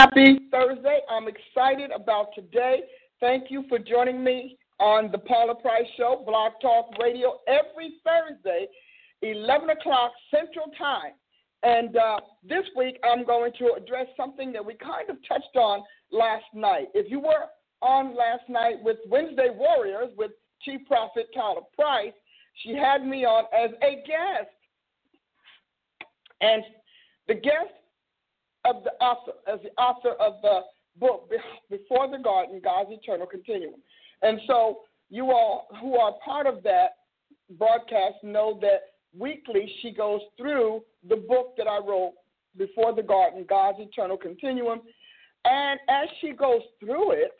Happy Thursday. I'm excited about today. Thank you for joining me on the Paula Price Show, Blog Talk Radio, every Thursday, 11 o'clock Central Time. And uh, this week, I'm going to address something that we kind of touched on last night. If you were on last night with Wednesday Warriors with Chief Prophet Tyler Price, she had me on as a guest. And the guest of the author, as the author of the book Before the Garden, God's Eternal Continuum. And so you all who are part of that broadcast know that weekly she goes through the book that I wrote, Before the Garden, God's Eternal Continuum. And as she goes through it,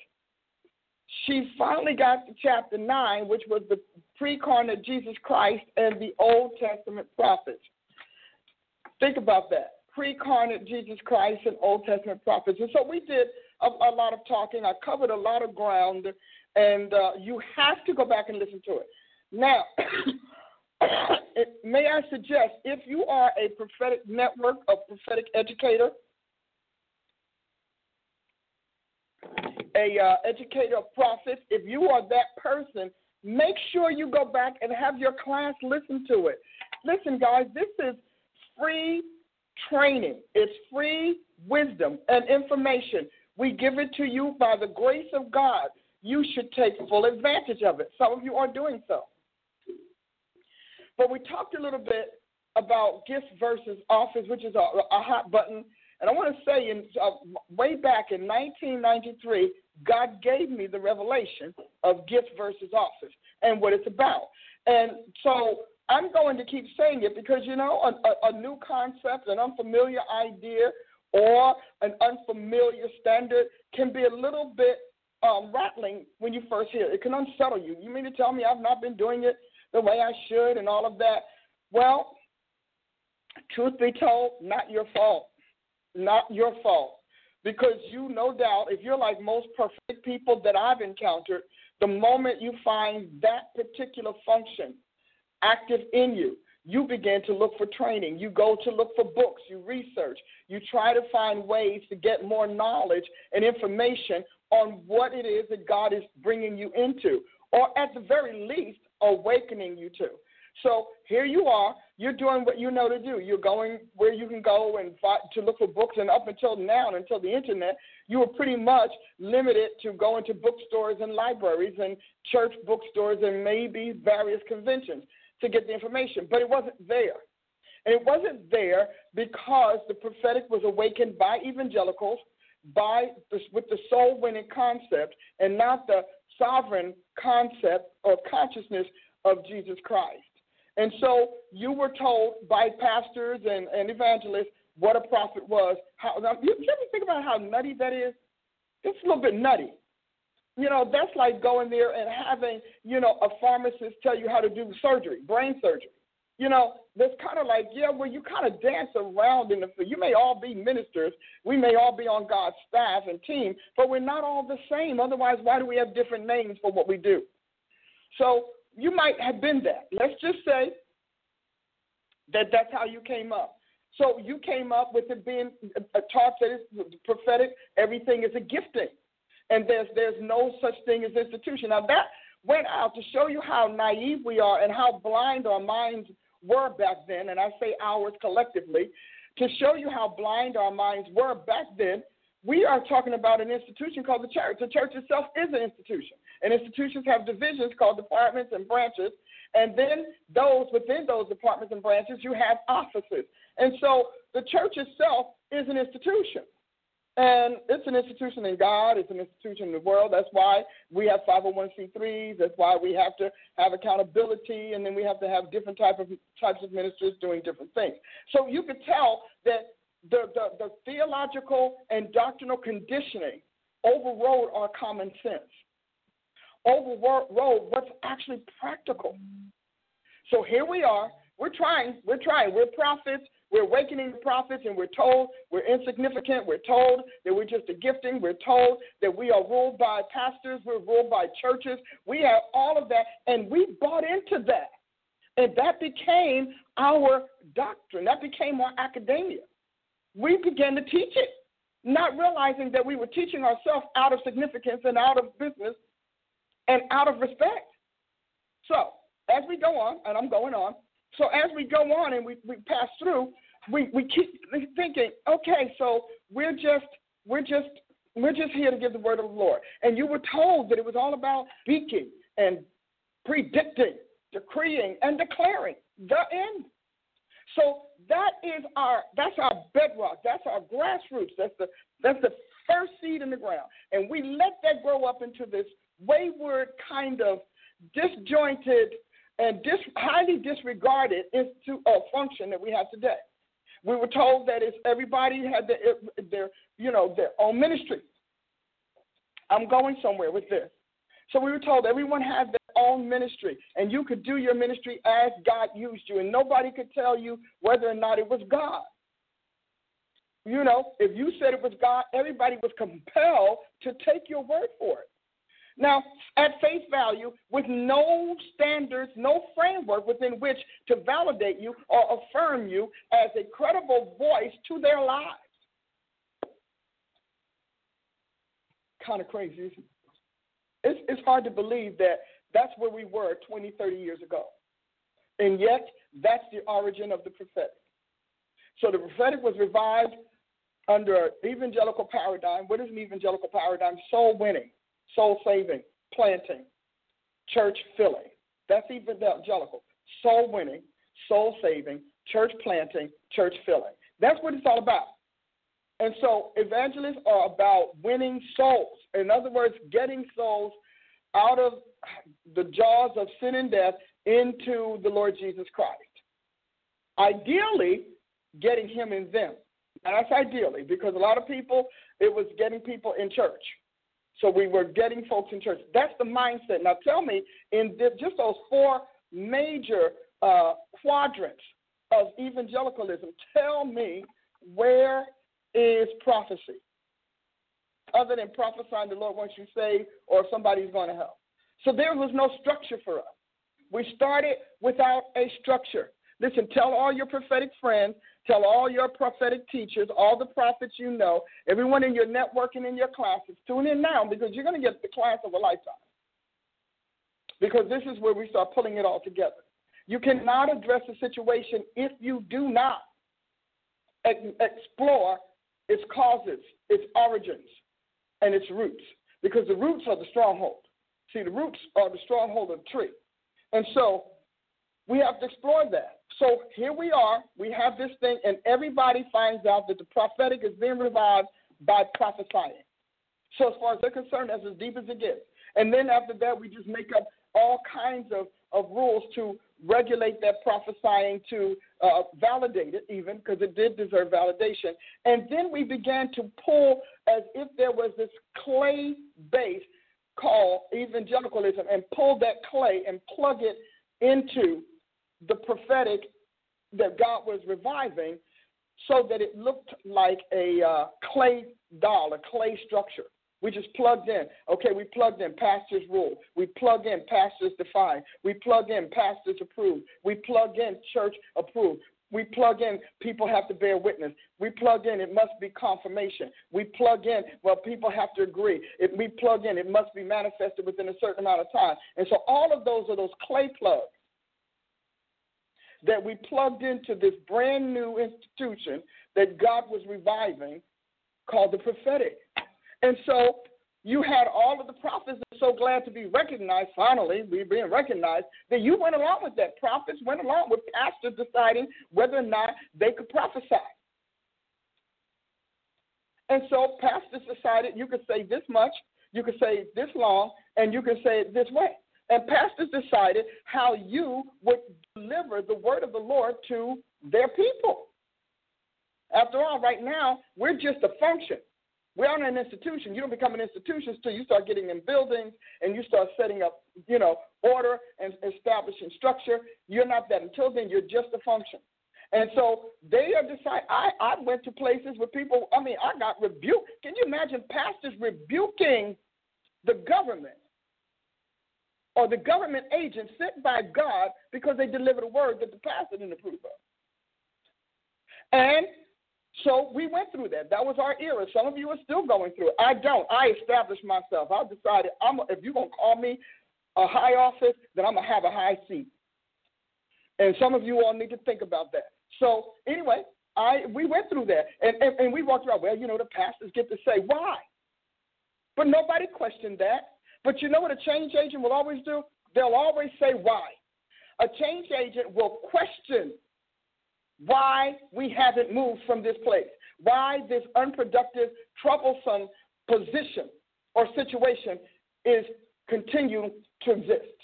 she finally got to chapter 9, which was the pre-incarnate Jesus Christ and the Old Testament prophets. Think about that pre-incarnate Jesus Christ and Old Testament prophets. And so we did a, a lot of talking. I covered a lot of ground, and uh, you have to go back and listen to it. Now, may I suggest if you are a prophetic network, a prophetic educator, a uh, educator of prophets, if you are that person, make sure you go back and have your class listen to it. Listen, guys, this is free training. It's free wisdom and information. We give it to you by the grace of God. You should take full advantage of it. Some of you are doing so. But we talked a little bit about gifts versus office, which is a, a hot button. And I want to say, in uh, way back in 1993, God gave me the revelation of gift versus office and what it's about. And so I'm going to keep saying it because, you know, a, a, a new concept, an unfamiliar idea, or an unfamiliar standard can be a little bit um, rattling when you first hear it. It can unsettle you. You mean to tell me I've not been doing it the way I should and all of that? Well, truth be told, not your fault. Not your fault. Because you, no doubt, if you're like most perfect people that I've encountered, the moment you find that particular function active in you. You begin to look for training. You go to look for books. You research. You try to find ways to get more knowledge and information on what it is that God is bringing you into, or at the very least, awakening you to. So here you are. You're doing what you know to do. You're going where you can go and fight, to look for books. And up until now, until the internet, you were pretty much limited to going to bookstores and libraries and church bookstores and maybe various conventions to get the information, but it wasn't there. And it wasn't there because the prophetic was awakened by evangelicals, by with the soul winning concept, and not the sovereign concept or consciousness of Jesus Christ. And so you were told by pastors and, and evangelists what a prophet was. How, now, you, you ever think about how nutty that is? It's a little bit nutty. You know, that's like going there and having, you know, a pharmacist tell you how to do surgery, brain surgery. You know, that's kind of like, yeah, well, you kind of dance around in the field. You may all be ministers. We may all be on God's staff and team, but we're not all the same. Otherwise, why do we have different names for what we do? So you might have been that. Let's just say that that's how you came up. So you came up with it being taught that it's prophetic, everything is a gifting and there's there's no such thing as institution. Now that went out to show you how naive we are and how blind our minds were back then, and I say ours collectively, to show you how blind our minds were back then. We are talking about an institution called the church. The church itself is an institution, and institutions have divisions called departments and branches. And then those within those departments and branches, you have offices. And so the church itself is an institution. And it's an institution in God, it's an institution in the world. That's why we have 501c3s. That's why we have to have accountability, and then we have to have different type of types of ministers doing different things. So you could tell that the, the, the theological and doctrinal conditioning overrode our common sense, overrode what's actually practical. So here we are. We're trying. We're trying. We're prophets. We're awakening the prophets, and we're told we're insignificant. We're told that we're just a gifting. We're told that we are ruled by pastors. We're ruled by churches. We have all of that, and we bought into that. And that became our doctrine. That became our academia. We began to teach it, not realizing that we were teaching ourselves out of significance and out of business and out of respect. So, as we go on, and I'm going on, so as we go on and we, we pass through, we, we keep thinking, okay, so we're just we're just we're just here to give the word of the Lord. And you were told that it was all about speaking and predicting, decreeing, and declaring the end. So that is our that's our bedrock. That's our grassroots. That's the that's the first seed in the ground. And we let that grow up into this wayward kind of disjointed and dis, highly disregarded into a uh, function that we have today. We were told that if everybody had their, their, you know, their own ministry. I'm going somewhere with this. So we were told everyone had their own ministry, and you could do your ministry as God used you, and nobody could tell you whether or not it was God. You know, if you said it was God, everybody was compelled to take your word for it. Now, at face value, with no standards, no framework within which to validate you or affirm you as a credible voice to their lives. Kind of crazy, isn't it? It's, it's hard to believe that that's where we were 20, 30 years ago. And yet, that's the origin of the prophetic. So the prophetic was revived under an evangelical paradigm. What is an evangelical paradigm? Soul winning soul saving, planting, church filling. That's even evangelical. Soul winning, soul saving, church planting, church filling. That's what it's all about. And so evangelists are about winning souls. In other words, getting souls out of the jaws of sin and death into the Lord Jesus Christ. Ideally, getting him in them. That's ideally because a lot of people, it was getting people in church. So we were getting folks in church. That's the mindset. Now tell me, in just those four major uh, quadrants of evangelicalism, tell me where is prophecy? Other than prophesying the Lord wants you saved or somebody's going to hell. So there was no structure for us. We started without a structure. Listen, tell all your prophetic friends Tell all your prophetic teachers, all the prophets you know, everyone in your networking in your classes, tune in now because you're going to get the class of a lifetime. Because this is where we start pulling it all together. You cannot address a situation if you do not explore its causes, its origins, and its roots. Because the roots are the stronghold. See, the roots are the stronghold of the tree. And so we have to explore that. So here we are. We have this thing, and everybody finds out that the prophetic is being revived by prophesying. So as far as they're concerned, that's as deep as it gets. And then after that, we just make up all kinds of, of rules to regulate that prophesying, to uh, validate it even, because it did deserve validation. And then we began to pull as if there was this clay base called evangelicalism and pull that clay and plug it into the prophetic that God was reviving so that it looked like a uh, clay doll, a clay structure. We just plugged in. Okay, we plugged in pastors rule. We plug in pastors define. We plug in pastors approve. We plug in church approved. We plug in people have to bear witness. We plug in it must be confirmation. We plug in well people have to agree. If we plug in it must be manifested within a certain amount of time. And so all of those are those clay plugs that we plugged into this brand new institution that God was reviving called the prophetic. And so you had all of the prophets so glad to be recognized. Finally, we're being recognized that you went along with that. Prophets went along with pastors deciding whether or not they could prophesy. And so pastors decided you could say this much, you could say this long, and you could say it this way. And pastors decided how you would deliver the word of the Lord to their people. After all, right now, we're just a function. We aren't an institution. You don't become an institution until you start getting in buildings and you start setting up, you know, order and establishing structure. You're not that. Until then, you're just a function. And so they have decided. I, I went to places where people, I mean, I got rebuked. Can you imagine pastors rebuking the government or the government agent sent by God because they delivered a word that the pastor didn't approve of? And so we went through that. That was our era. Some of you are still going through it. I don't. I established myself. I decided I'm if you're gonna call me a high office, then I'm gonna have a high seat. And some of you all need to think about that. So anyway, I we went through that, and and, and we walked around. Well, you know, the pastors get to say why, but nobody questioned that. But you know what a change agent will always do? They'll always say why. A change agent will question why we haven't moved from this place, why this unproductive, troublesome position or situation is continuing to exist.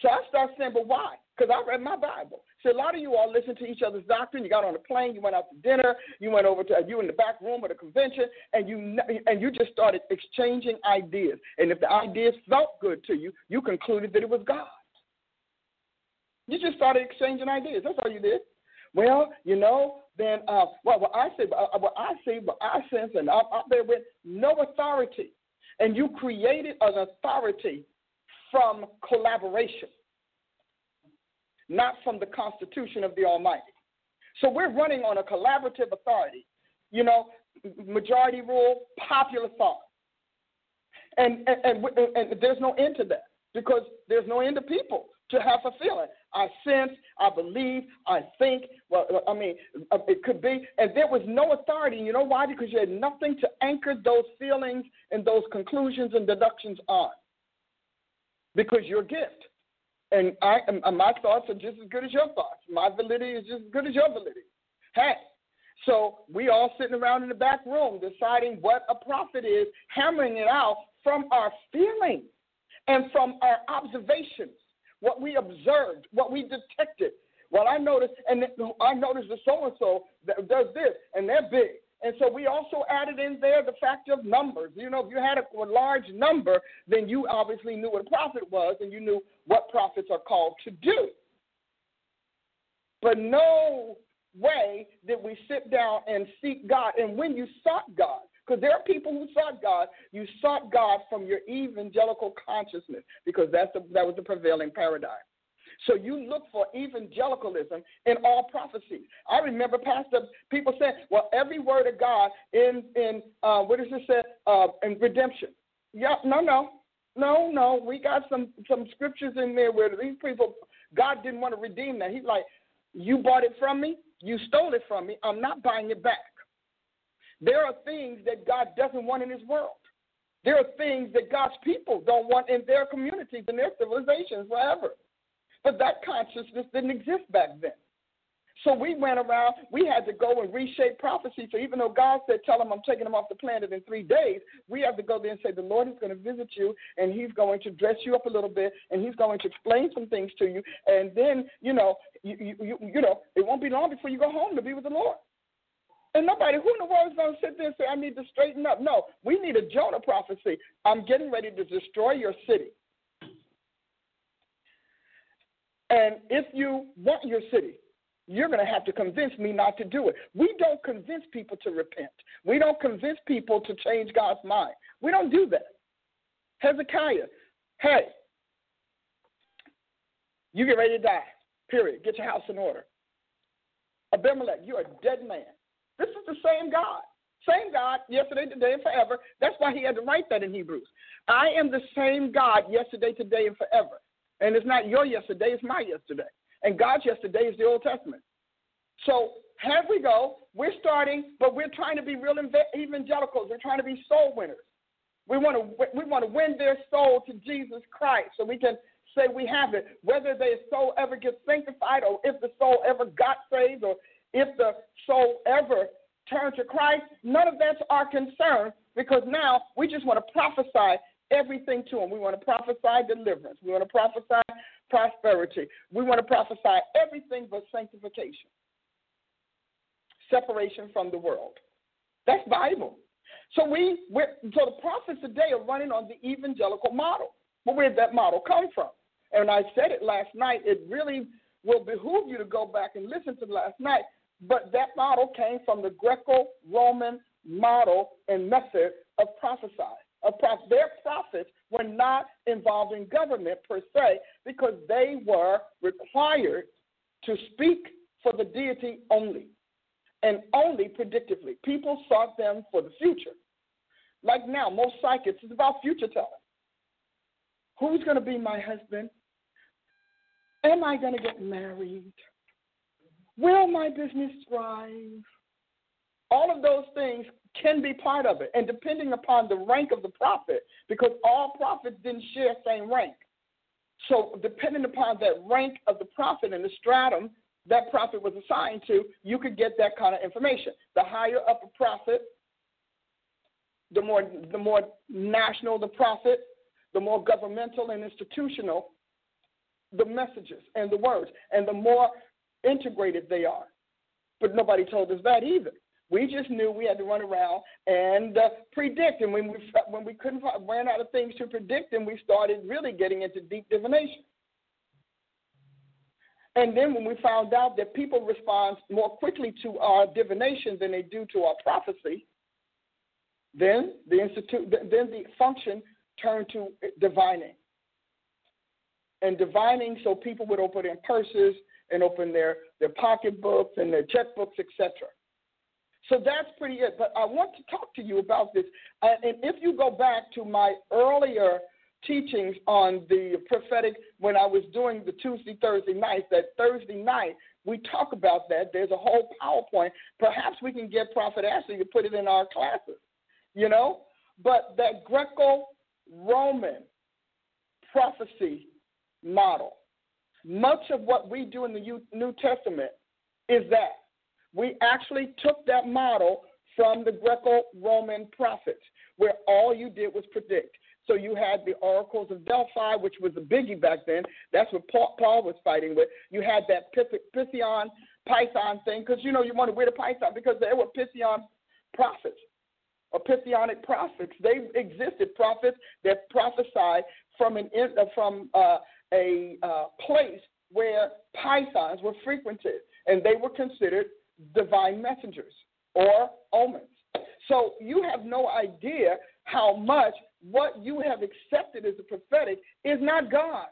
So I start saying, but why? Because I read my Bible. So a lot of you all listen to each other's doctrine. You got on a plane, you went out to dinner, you went over to you in the back room at a convention, and you and you just started exchanging ideas. And if the ideas felt good to you, you concluded that it was God. You just started exchanging ideas. That's all you did. Well, you know, then uh, well, what I say, uh, what I see, what I sense, and I'm up there with no authority, and you created an authority from collaboration, not from the Constitution of the Almighty. So we're running on a collaborative authority, you know, majority rule, popular thought, and and, and, and there's no end to that because there's no end to people to have a feeling. I sense, I believe, I think. Well, I mean, uh, it could be. And there was no authority. You know why? Because you had nothing to anchor those feelings and those conclusions and deductions on. Because your gift. And I, my thoughts are just as good as your thoughts. My validity is just as good as your validity. Hey, so we all sitting around in the back room deciding what a prophet is, hammering it out from our feelings and from our observations what we observed, what we detected. Well, I noticed, and I noticed that so and so that does this, and they're big. And so we also added in there the factor of numbers. You know, if you had a, a large number, then you obviously knew what a prophet was, and you knew what prophets are called to do. But no way did we sit down and seek God. And when you sought God, because there are people who sought God. You sought God from your evangelical consciousness because that's the, that was the prevailing paradigm. So you look for evangelicalism in all prophecies. I remember Pastor people saying, "Well, every word of God in in uh, what does it say uh, in redemption?" Yeah, no, no, no, no. We got some some scriptures in there where these people God didn't want to redeem that. He's like, "You bought it from me. You stole it from me. I'm not buying it back." There are things that God doesn't want in His world. There are things that God's people don't want in their communities and their civilizations forever. But that consciousness didn't exist back then. So we went around, we had to go and reshape prophecy. So even though God said, Tell them I'm taking them off the planet in three days, we have to go there and say, The Lord is going to visit you and He's going to dress you up a little bit and He's going to explain some things to you. And then, you know, you, you, you know, it won't be long before you go home to be with the Lord. And nobody, who in the world is going to sit there and say, I need to straighten up? No, we need a Jonah prophecy. I'm getting ready to destroy your city. And if you want your city, you're going to have to convince me not to do it. We don't convince people to repent. We don't convince people to change God's mind. We don't do that. Hezekiah, hey, you get ready to die, period. Get your house in order. Abimelech, you're a dead man. This is the same God. Same God, yesterday, today, and forever. That's why he had to write that in Hebrews. I am the same God yesterday, today, and forever. And it's not your yesterday, it's my yesterday. And God's yesterday is the Old Testament. So here we go. We're starting, but we're trying to be real evangelicals. We're trying to be soul winners. We want to we want to win their soul to Jesus Christ so we can say we have it. Whether their soul ever gets sanctified or if the soul ever got saved or if the soul ever turn to Christ, none of that's our concern because now we just want to prophesy everything to them. We want to prophesy deliverance. We want to prophesy prosperity. We want to prophesy everything but sanctification, separation from the world. That's Bible. So we, so the prophets today are running on the evangelical model. But where did that model come from? And I said it last night. It really will behoove you to go back and listen to last night. But that model came from the Greco-Roman model and method of prophesying. Their prophets were not involved in government per se because they were required to speak for the deity only and only predictively. People sought them for the future. Like now, most psychics is about future telling. Who's going to be my husband? Am I going to get married? Will my business thrive? All of those things can be part of it. And depending upon the rank of the prophet, because all prophets didn't share same rank. So depending upon that rank of the prophet and the stratum that prophet was assigned to, you could get that kind of information. The higher up a prophet, the more the more national the prophet, the more governmental and institutional the messages and the words, and the more integrated they are. But nobody told us that either. We just knew we had to run around and uh, predict. And when we when we couldn't ran out of things to predict, and we started really getting into deep divination. And then when we found out that people respond more quickly to our divination than they do to our prophecy, then the institute, then the function turned to divining. And divining, so people would open their purses and open their, their pocketbooks and their checkbooks, etc. So that's pretty it. But I want to talk to you about this. And if you go back to my earlier teachings on the prophetic when I was doing the Tuesday, Thursday nights, that Thursday night, we talk about that. There's a whole PowerPoint. Perhaps we can get Prophet Ashley to put it in our classes, you know? But that Greco Roman prophecy model, much of what we do in the New Testament is that. We actually took that model from the Greco Roman prophets, where all you did was predict. So you had the oracles of Delphi, which was a biggie back then. That's what Paul, Paul was fighting with. You had that Pythian, Python thing, because you know you want to wear the Python because there were Pythian prophets or Pythianic prophets. They existed prophets that prophesied from an uh, from uh, a uh, place where pythons were frequented, and they were considered divine messengers or omens. So you have no idea how much what you have accepted as a prophetic is not God.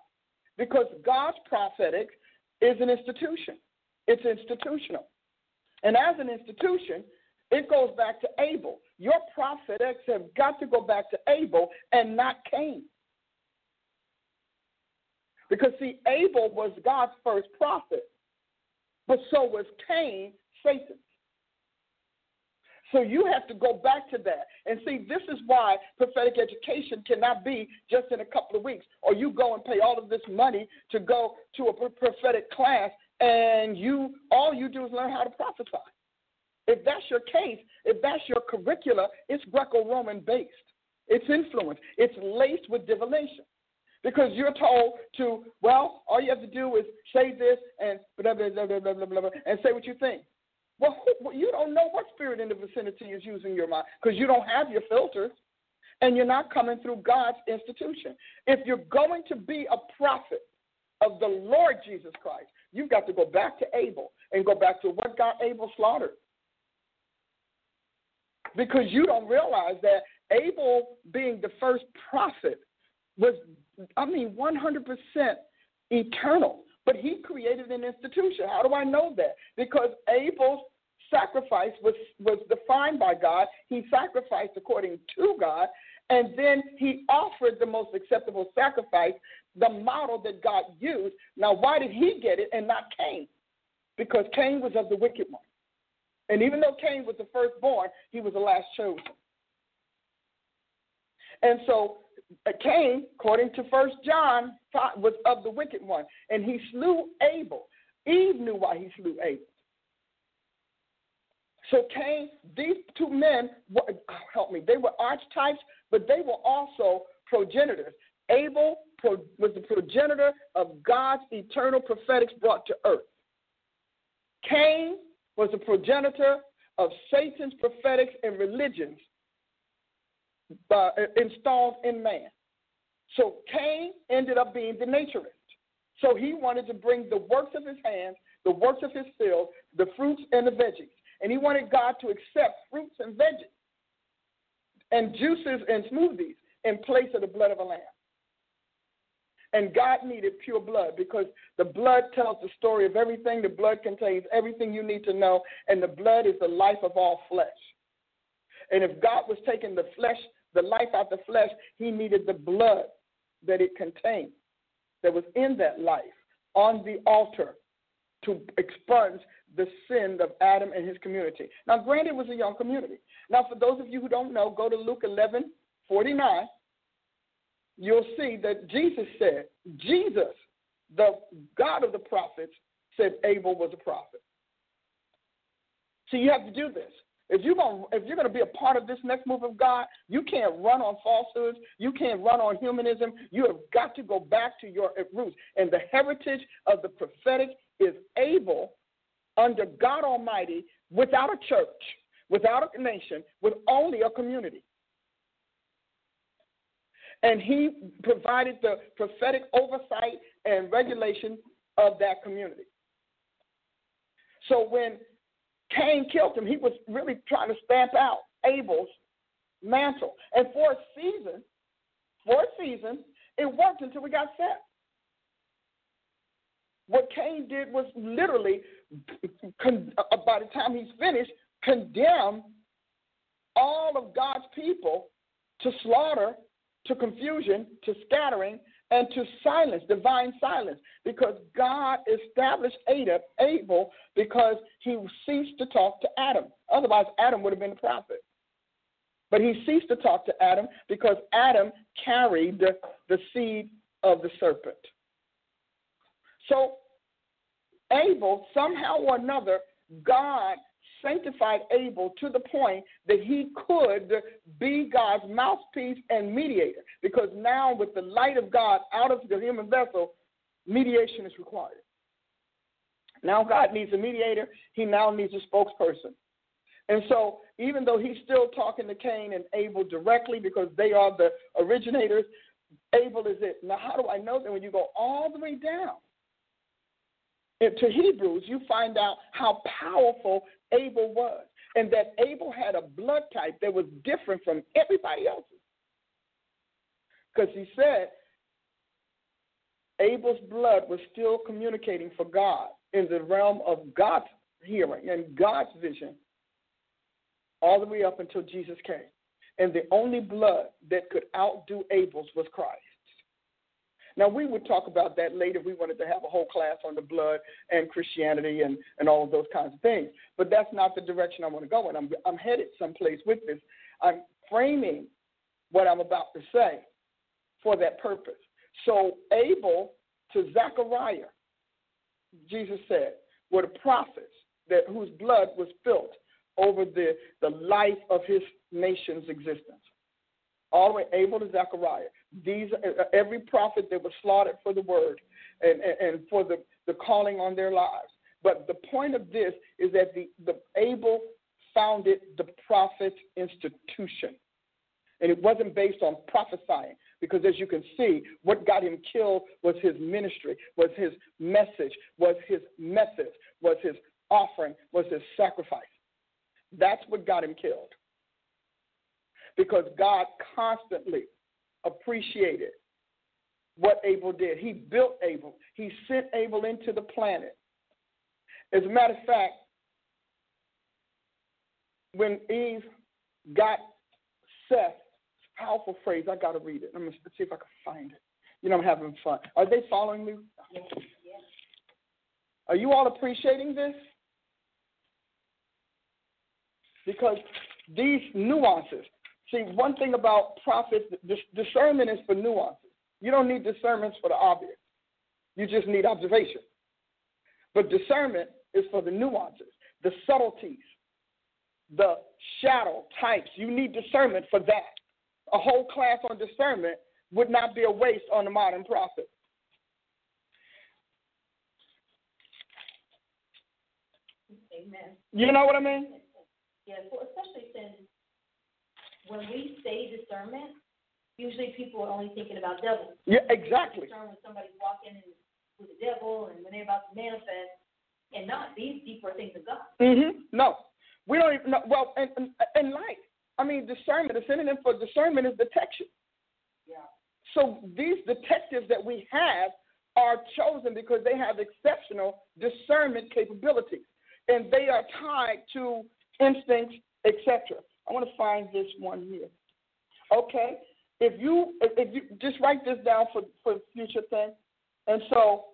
Because God's prophetic is an institution, it's institutional. And as an institution, it goes back to Abel. Your prophetics have got to go back to Abel and not Cain. Because, see, Abel was God's first prophet, but so was Cain, Satan's. So you have to go back to that. And see, this is why prophetic education cannot be just in a couple of weeks, or you go and pay all of this money to go to a prophetic class, and you all you do is learn how to prophesy. If that's your case, if that's your curricula, it's Greco-Roman based. It's influence. It's laced with divination. Because you're told to, well, all you have to do is say this and blah, blah, blah, blah, blah, blah, blah, and say what you think. Well, you don't know what spirit in the vicinity is using your mind because you don't have your filters and you're not coming through God's institution. If you're going to be a prophet of the Lord Jesus Christ, you've got to go back to Abel and go back to what got Abel slaughtered. Because you don't realize that Abel, being the first prophet, was, I mean, 100% eternal. But he created an institution. How do I know that? Because Abel's sacrifice was, was defined by God. He sacrificed according to God, and then he offered the most acceptable sacrifice, the model that God used. Now, why did he get it and not Cain? Because Cain was of the wicked one. And even though Cain was the firstborn, he was the last chosen. And so Uh, Cain, according to First John, was of the wicked one, and he slew Abel. Eve knew why he slew Abel. So Cain, these two men, were, help me, they were archetypes, but they were also progenitors. Abel was the progenitor of God's eternal prophetics brought to earth. Cain was the progenitor of Satan's prophetics and religions uh, installed in man. So Cain ended up being the naturist. So he wanted to bring the works of his hands, the works of his field, the fruits and the veggies. And he wanted God to accept fruits and veggies and juices and smoothies in place of the blood of a lamb. And God needed pure blood because the blood tells the story of everything. The blood contains everything you need to know, and the blood is the life of all flesh. And if God was taking the flesh, the life out of the flesh, he needed the blood that it contained, that was in that life, on the altar to expunge the sin of Adam and his community. Now, granted, it was a young community. Now, for those of you who don't know, go to Luke 11 49 you'll see that Jesus said, Jesus, the God of the prophets, said Abel was a prophet. So you have to do this. If you're going if you're to be a part of this next move of God, you can't run on falsehoods. You can't run on humanism. You have got to go back to your roots. And the heritage of the prophetic is Abel, under God Almighty, without a church, without a nation, with only a community and he provided the prophetic oversight and regulation of that community. So when Cain killed him, he was really trying to stamp out Abel's mantle. And for a season, for a season, it worked until we got set. What Cain did was literally, uh, by the time he's finished, condemn all of God's people to slaughter to confusion, to scattering, and to silence, divine silence, because God established Abel because he ceased to talk to Adam. Otherwise, Adam would have been the prophet. But he ceased to talk to Adam because Adam carried the seed of the serpent. So, Abel, somehow or another, God sanctified Abel to the point that he could be God's mouthpiece and mediator. Because now, with the light of God out of the human vessel, mediation is required. Now, God needs a mediator, he now needs a spokesperson. And so, even though he's still talking to Cain and Abel directly because they are the originators, Abel is it. Now, how do I know that? When you go all the way down to Hebrews, you find out how powerful Abel was, and that Abel had a blood type that was different from everybody else's. Because he said Abel's blood was still communicating for God in the realm of God's hearing and God's vision all the way up until Jesus came. And the only blood that could outdo Abel's was Christ. Now, we would talk about that later. We wanted to have a whole class on the blood and Christianity and, and all of those kinds of things. But that's not the direction I want to go in. I'm, I'm headed someplace with this. I'm framing what I'm about to say for that purpose. So, Abel to Zechariah, Jesus said, were the prophets that, whose blood was spilt over the, the life of his nation's existence all the way Abel to Zechariah. These uh, uh, every prophet that was slaughtered for the word and, and, for the, the calling on their lives. But the point of this is that the, the Abel founded the prophet institution. And it wasn't based on prophesying, because as you can see, what got him killed was his ministry, was his message, was his methods, was his offering, was his sacrifice. That's what got him killed because God constantly appreciated what Abel did. He built Abel, he sent Abel into the planet. As a matter of fact, when Eve got Seth, powerful phrase, I got to read it. Let me see if I can find it. You know, I'm having fun. Are they following me? Are you all appreciating this? Because these nuances, See, one thing about prophets, discernment is for nuances. You don't need discernment for the obvious. You just need observation. But discernment is for the nuances, the subtleties. the shadow types. You need discernment for that. A whole class on discernment would not be a waste on the modern prophet. Amen. You know what I mean? Yes, well, especially since when we say discernment, usually people are only thinking about devils. Yeah, exactly. Discern when somebody's walking in with the devil and when they're about to manifest, and not these deeper things of God. Mm-hmm. No, we don't even know. Well, in, in life, I mean, discernment, the synonym for discernment is detection. Yeah. So these detectives that we have are chosen because they have exceptional discernment capabilities, and they are tied to instincts, etc. I want to find this one here. Okay, if you if you just write this down for for future thing, and so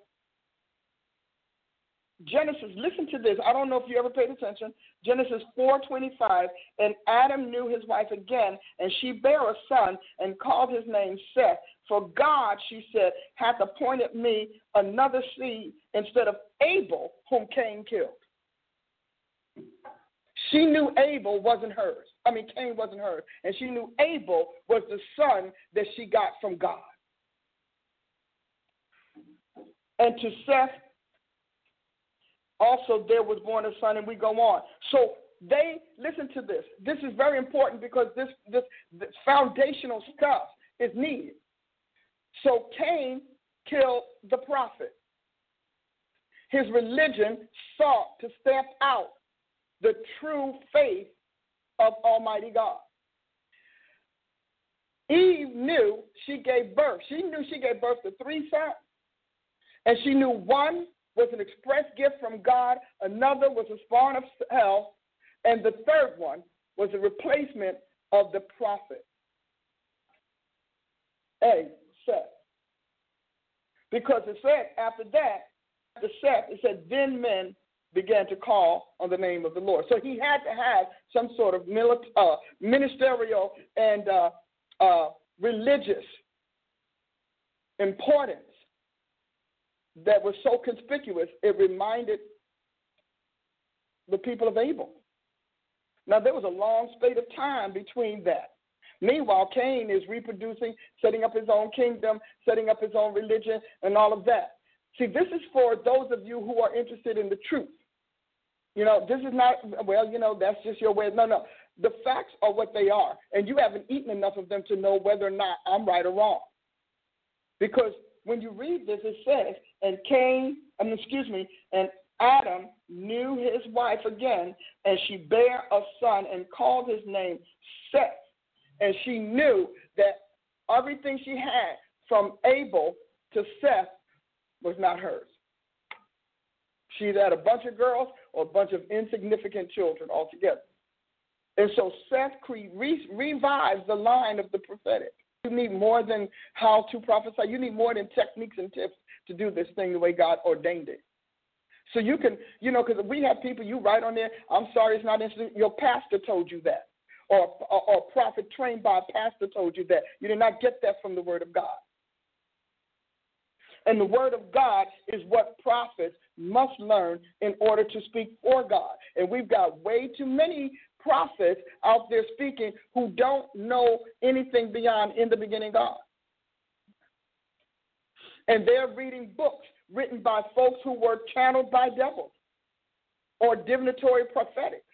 Genesis, listen to this. I don't know if you ever paid attention. Genesis 4:25, and Adam knew his wife again, and she bare a son and called his name Seth. For God, she said, hath appointed me another seed instead of Abel, whom Cain killed. She knew Abel wasn't hers. I mean, Cain wasn't hers. And she knew Abel was the son that she got from God. And to Seth, also there was born a son, and we go on. So they listen to this. This is very important because this this, this foundational stuff is needed. So Cain killed the prophet. His religion sought to stamp out the true faith of Almighty God. Eve knew she gave birth. She knew she gave birth to three sons. And she knew one was an express gift from God, another was a spawn of hell, and the third one was a replacement of the prophet. A, Seth. Because it said after that, after Seth, it said, then men began to call on the name of the Lord. So he had to have some sort of military, uh, ministerial and uh, uh, religious importance that was so conspicuous, it reminded the people of Abel. Now, there was a long spate of time between that. Meanwhile, Cain is reproducing, setting up his own kingdom, setting up his own religion, and all of that. See, this is for those of you who are interested in the truth. You know, this is not, well, you know, that's just your way. No, no. The facts are what they are, and you haven't eaten enough of them to know whether or not I'm right or wrong. Because when you read this, it says, and Cain, I mean, excuse me, and Adam knew his wife again, and she bare a son and called his name Seth. And she knew that everything she had from Abel to Seth was not hers. She had a bunch of girls or a bunch of insignificant children altogether. And so Seth re- revives the line of the prophetic. You need more than how to prophesy. You need more than techniques and tips to do this thing the way God ordained it. So you can, you know, because we have people you write on there. I'm sorry, it's not instant. Your pastor told you that, or, or or a prophet trained by a pastor told you that. You did not get that from the Word of God. And the Word of God is what prophets must learn in order to speak for God. And we've got way too many prophets out there speaking who don't know anything beyond in the beginning God. And they're reading books written by folks who were channeled by devils or divinatory prophetics.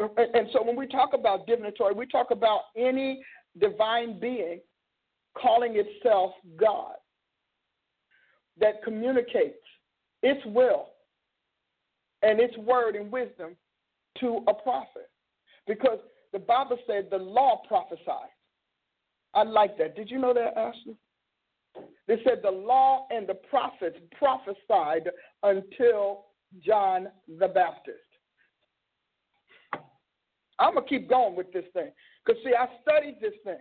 And so when we talk about divinatory, we talk about any divine being calling itself God that communicates its will and its word and wisdom to a prophet. Because the Bible said the law prophesied. I like that. Did you know that, Ashley? They said the law and the prophets prophesied until John the Baptist. I'm going to keep going with this thing. Because, see, I studied this thing.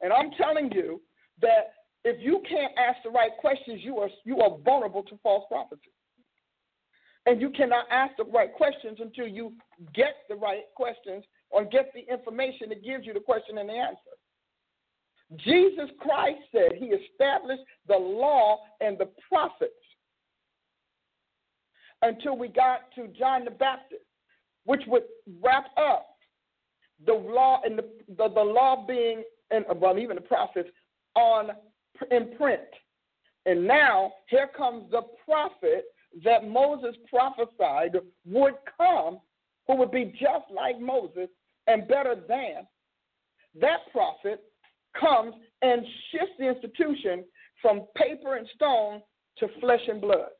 And I'm telling you that if you can't ask the right questions, you are, you are vulnerable to false prophecy. And you cannot ask the right questions until you get the right questions or get the information that gives you the question and the answer. Jesus Christ said he established the law and the prophets until we got to John the Baptist. which would wrap up the law and the, the, the law being, and well, even the prophets, on in print. And now here comes the prophet that Moses prophesied would come, who would be just like Moses and better than. That prophet comes and shifts the institution from paper and stone to flesh and blood.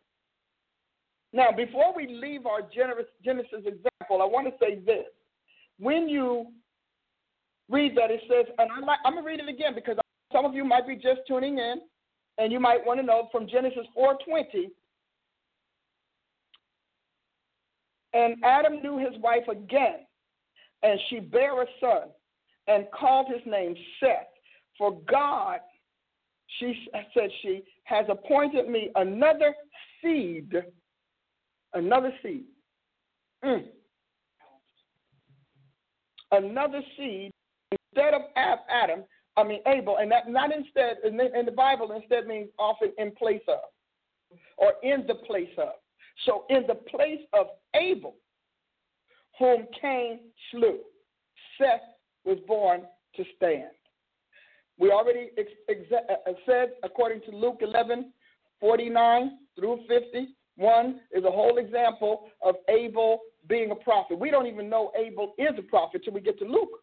Now, before we leave our Genesis example, I want to say this. When you read that, it says, and I'm, I'm going to read it again because some of you might be just tuning in, and you might want to know from Genesis 4:20. And Adam knew his wife again, and she bare a son, and called his name Seth. For God, she said, she has appointed me another seed, another seed, mm. another seed instead of Adam. I mean Abel, and that not instead in the Bible instead means often in place of, or in the place of. So in the place of Abel, whom Cain slew, Seth was born to stand. We already ex- ex- uh, said, according to Luke 11, 49 through 51, is a whole example of Abel being a prophet. We don't even know Abel is a prophet till we get to Luke.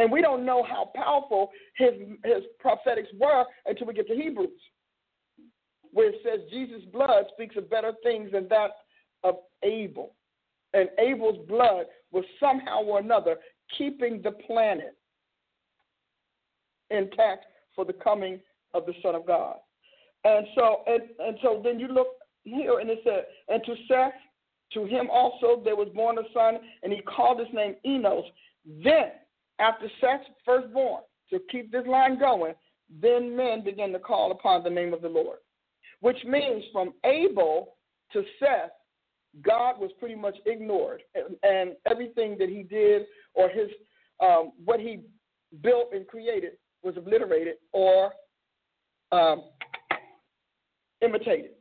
And we don't know how powerful his, his prophetics were until we get to Hebrews, where it says Jesus' blood speaks of better things than that of Abel. And Abel's blood was somehow or another keeping the planet intact for the coming of the Son of God. And so and, and so then you look here and it said, and to Seth, to him also there was born a son, and he called his name Enos. Then, after Seth's firstborn, to keep this line going, then men began to call upon the name of the Lord. Which means from Abel to Seth, God was pretty much ignored, and, and everything that he did or his um, what he built and created was obliterated or um, imitated.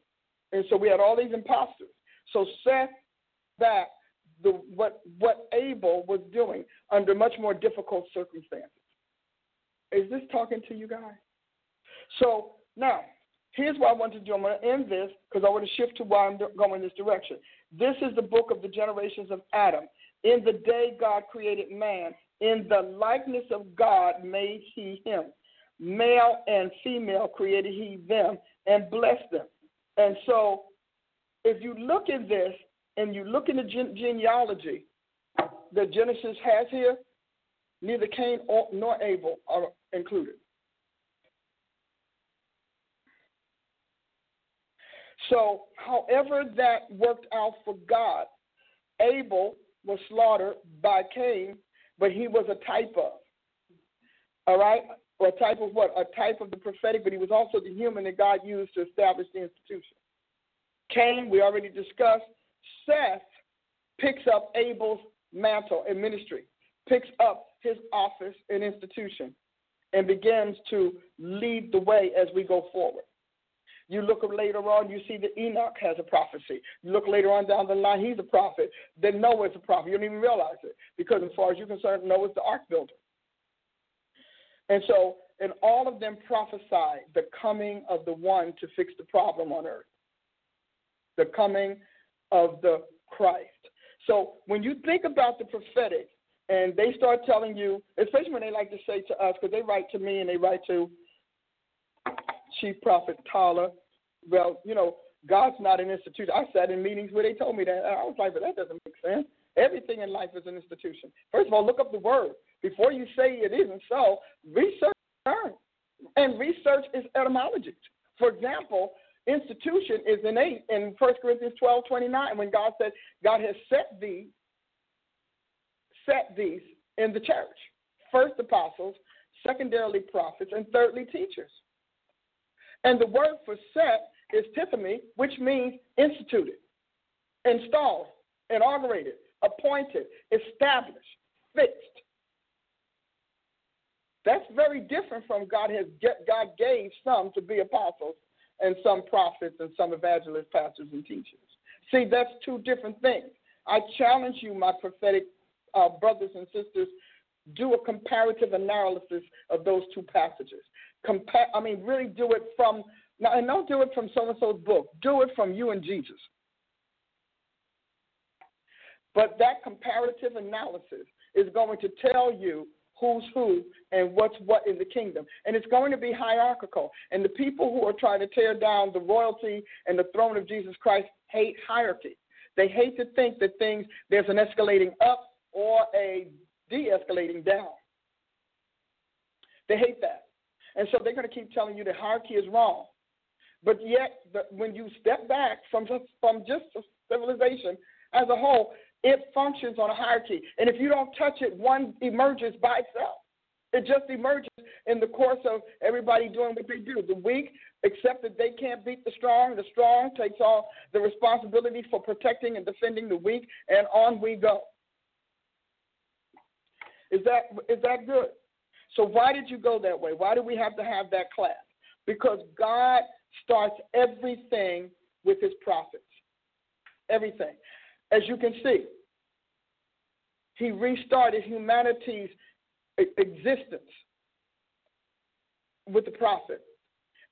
And so we had all these imposters. So Seth back the what what Abel was doing under much more difficult circumstances. Is this talking to you guys? So now, here's what I want to do. I'm going to end this because I want to shift to why I'm going this direction. This is the book of the generations of Adam. In the day God created man, in the likeness of God made he him. Male and female created he them and blessed them. And so, if you look at this and you look in the gene- genealogy that Genesis has here, neither Cain or, nor Abel are included. So, however that worked out for God, Abel was slaughtered by Cain but he was a type of. All right? Or a type of what? A type of the prophetic, but he was also the human that God used to establish the institution. Cain, we already discussed. Seth picks up Abel's mantle and ministry, picks up his office and institution, and begins to lead the way as we go forward. You look later on, you see that Enoch has a prophecy. You look later on down the line, he's a prophet. Then Noah's a prophet. You don't even realize it because, as far as you're concerned, Noah's the ark builder. And so, and all of them prophesy the coming of the one to fix the problem on earth, the coming of the Christ. So, when you think about the prophetic, and they start telling you, especially when they like to say to us, because they write to me and they write to Chief Prophet Tyler. Well, you know, God's not an institution. I sat in meetings where they told me that. I was like, but that doesn't make sense. Everything in life is an institution. First of all, look up the word. Before you say it isn't so, research. And research is etymology. For example, institution is innate in 1 Corinthians 12, 29, when God said, God has set thee, set these in the church. First apostles, secondarily prophets, and thirdly teachers. And the word for set is tithemi, which means instituted, installed, inaugurated, appointed, established, fixed. That's very different from God has God gave some to be apostles and some prophets and some evangelists, pastors, and teachers. See, that's two different things. I challenge you, my prophetic uh, brothers and sisters, do a comparative analysis of those two passages. Compare, I mean, really do it from now, and don't do it from so and so's book. Do it from you and Jesus. But that comparative analysis is going to tell you who's who and what's what in the kingdom. And it's going to be hierarchical. And the people who are trying to tear down the royalty and the throne of Jesus Christ hate hierarchy. They hate to think that things, there's an escalating up or a de escalating down. They hate that. And so they're going to keep telling you that hierarchy is wrong. But yet, when you step back from from just civilization as a whole, it functions on a hierarchy. And if you don't touch it, one emerges by itself. It just emerges in the course of everybody doing what they do. The weak accept that they can't beat the strong. The strong takes all the responsibility for protecting and defending the weak, and on we go. Is that is that good? So why did you go that way? Why do we have to have that class? Because God starts everything with his prophets. Everything. As you can see, he restarted humanity's existence with the prophet.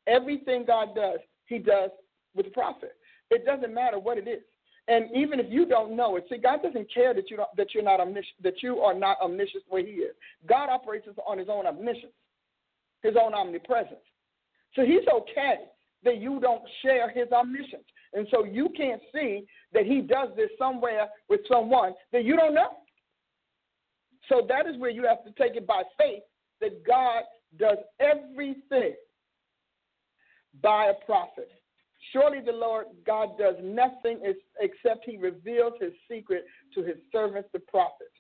Everything God does, he does with the prophet. It doesn't matter what it is. And even if you don't know it, see, God doesn't care that you don't, that you're not omniscient, that you are not omniscient way He is. God operates on His own omniscience, His own omnipresence. So He's okay that you don't share His omniscience, and so you can't see that He does this somewhere with someone that you don't know. So that is where you have to take it by faith that God does everything by a prophet. Surely the Lord God does nothing except he reveals his secret to his servants, the prophets.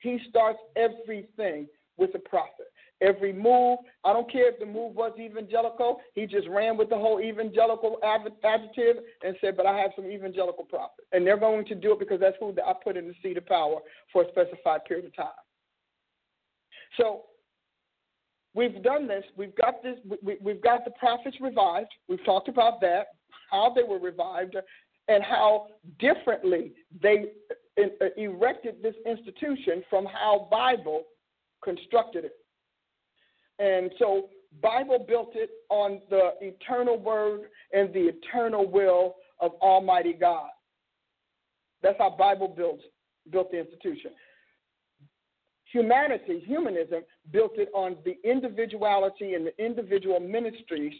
He starts everything with a prophet. Every move, I don't care if the move was evangelical, he just ran with the whole evangelical adjective and said, But I have some evangelical prophets. And they're going to do it because that's who I put in the seat of power for a specified period of time. So we've done this. We've got this. We, have got the prophets revived. We've talked about that, how they were revived, and how differently they uh, erected this institution from how Bible constructed it. And so Bible built it on the eternal word and the eternal will of Almighty God. That's how Bible built built the institution humanity, humanism, built it on the individuality and the individual ministries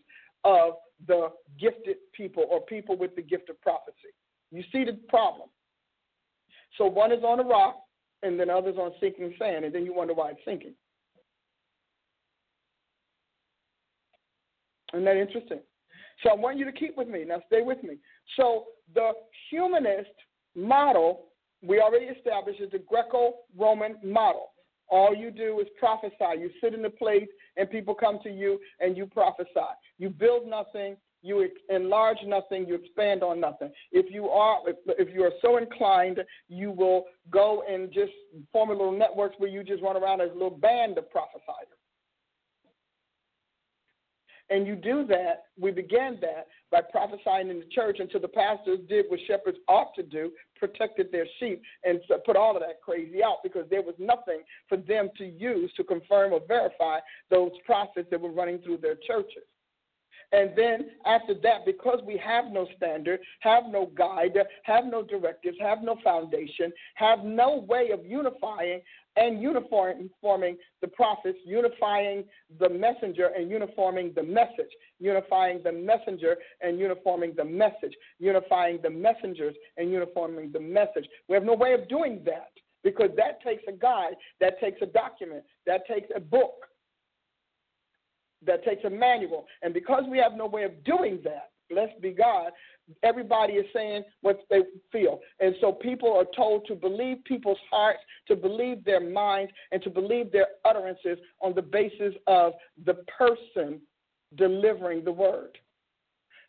of the gifted people or people with the gift of prophecy. You see the problem. So one is on a rock, and then others on sinking sand, and then you wonder why it's sinking. Isn't that interesting? So I want you to keep with me. Now stay with me. So the humanist model we already established is the Greco-Roman model. All you do is prophesy. You sit in the place and people come to you and you prophesy. You build nothing, you enlarge nothing, you expand on nothing. If you are if, if you are so inclined, you will go and just form a little networks where you just run around as a little band of prophesiers. And you do that, we began that by prophesying in the church until the pastors did what shepherds ought to do, protected their sheep, and put all of that crazy out because there was nothing for them to use to confirm or verify those prophets that were running through their churches. And then after that, because we have no standard, have no guide, have no directives, have no foundation, have no way of unifying and uniforming the prophets, unifying the messenger and uniforming the message, unifying the messenger and uniforming the message, unifying the messengers and uniforming the message. We have no way of doing that because that takes a guide, that takes a document, that takes a book, that takes a manual. And because we have no way of doing that, blessed be God, everybody is saying what they feel. And so people are told to believe people's hearts, to believe their minds, and to believe their utterances on the basis of the person delivering the word.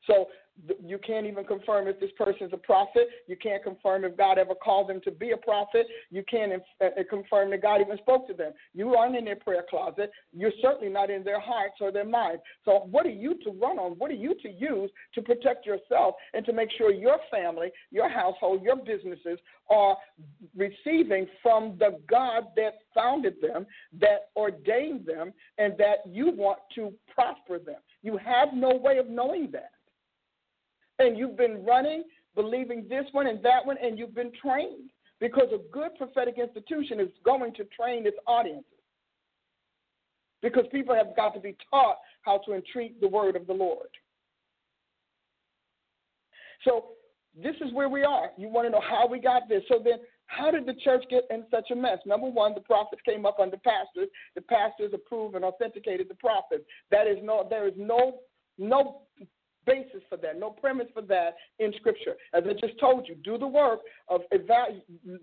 So You can't even confirm if this person is a prophet. You can't confirm if God ever called them to be a prophet. You can't uh, uh, confirm that God even spoke to them. You aren't in their prayer closet. You're certainly not in their hearts or their minds. So, what are you to run on? What are you to use to protect yourself and to make sure your family, your household, your businesses are receiving from the God that founded them, that ordained them, and that you want to prosper them? You have no way of knowing that and you've been running, believing this one and that one, and you've been trained. Because a good prophetic institution is going to train its audiences. Because people have got to be taught how to entreat the word of the Lord. So this is where we are. You want to know how we got this. So then, how did the church get in such a mess? Number one, the prophets came up under pastors. The pastors approved and authenticated the prophets. That is no, there is no no basis for that, no premise for that in Scripture. As I just told you, do the work of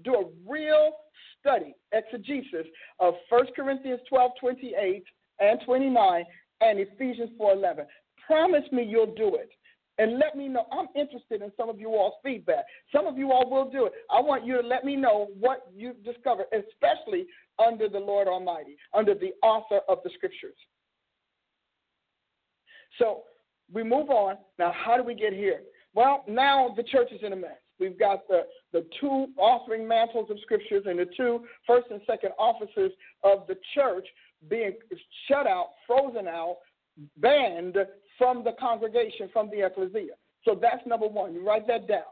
do a real study, exegesis of 1 Corinthians 12, 28 and 29 and Ephesians 4, 11. Promise me you'll do it. And let me know. I'm interested in some of you all's feedback. Some of you all will do it. I want you to let me know what you discover, especially under the Lord Almighty, under the author of the Scriptures. So we move on. Now, how do we get here? Well, now the church is in a mess. We've got the, the two authoring mantles of scriptures and the two first and second offices of the church being shut out, frozen out, banned from the congregation, from the ecclesia. So that's number one. You write that down.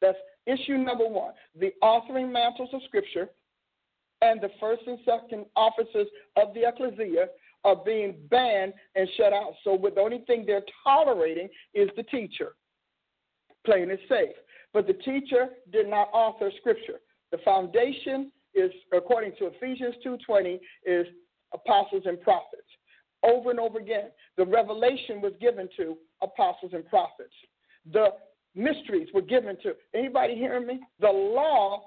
That's issue number one. The authoring mantles of scripture and the first and second offices of the ecclesia are being banned and shut out. So the only thing they're tolerating is the teacher. Plain and safe. But the teacher did not author scripture. The foundation is, according to Ephesians 2.20, is apostles and prophets. Over and over again, the revelation was given to apostles and prophets. The mysteries were given to anybody hearing me? The law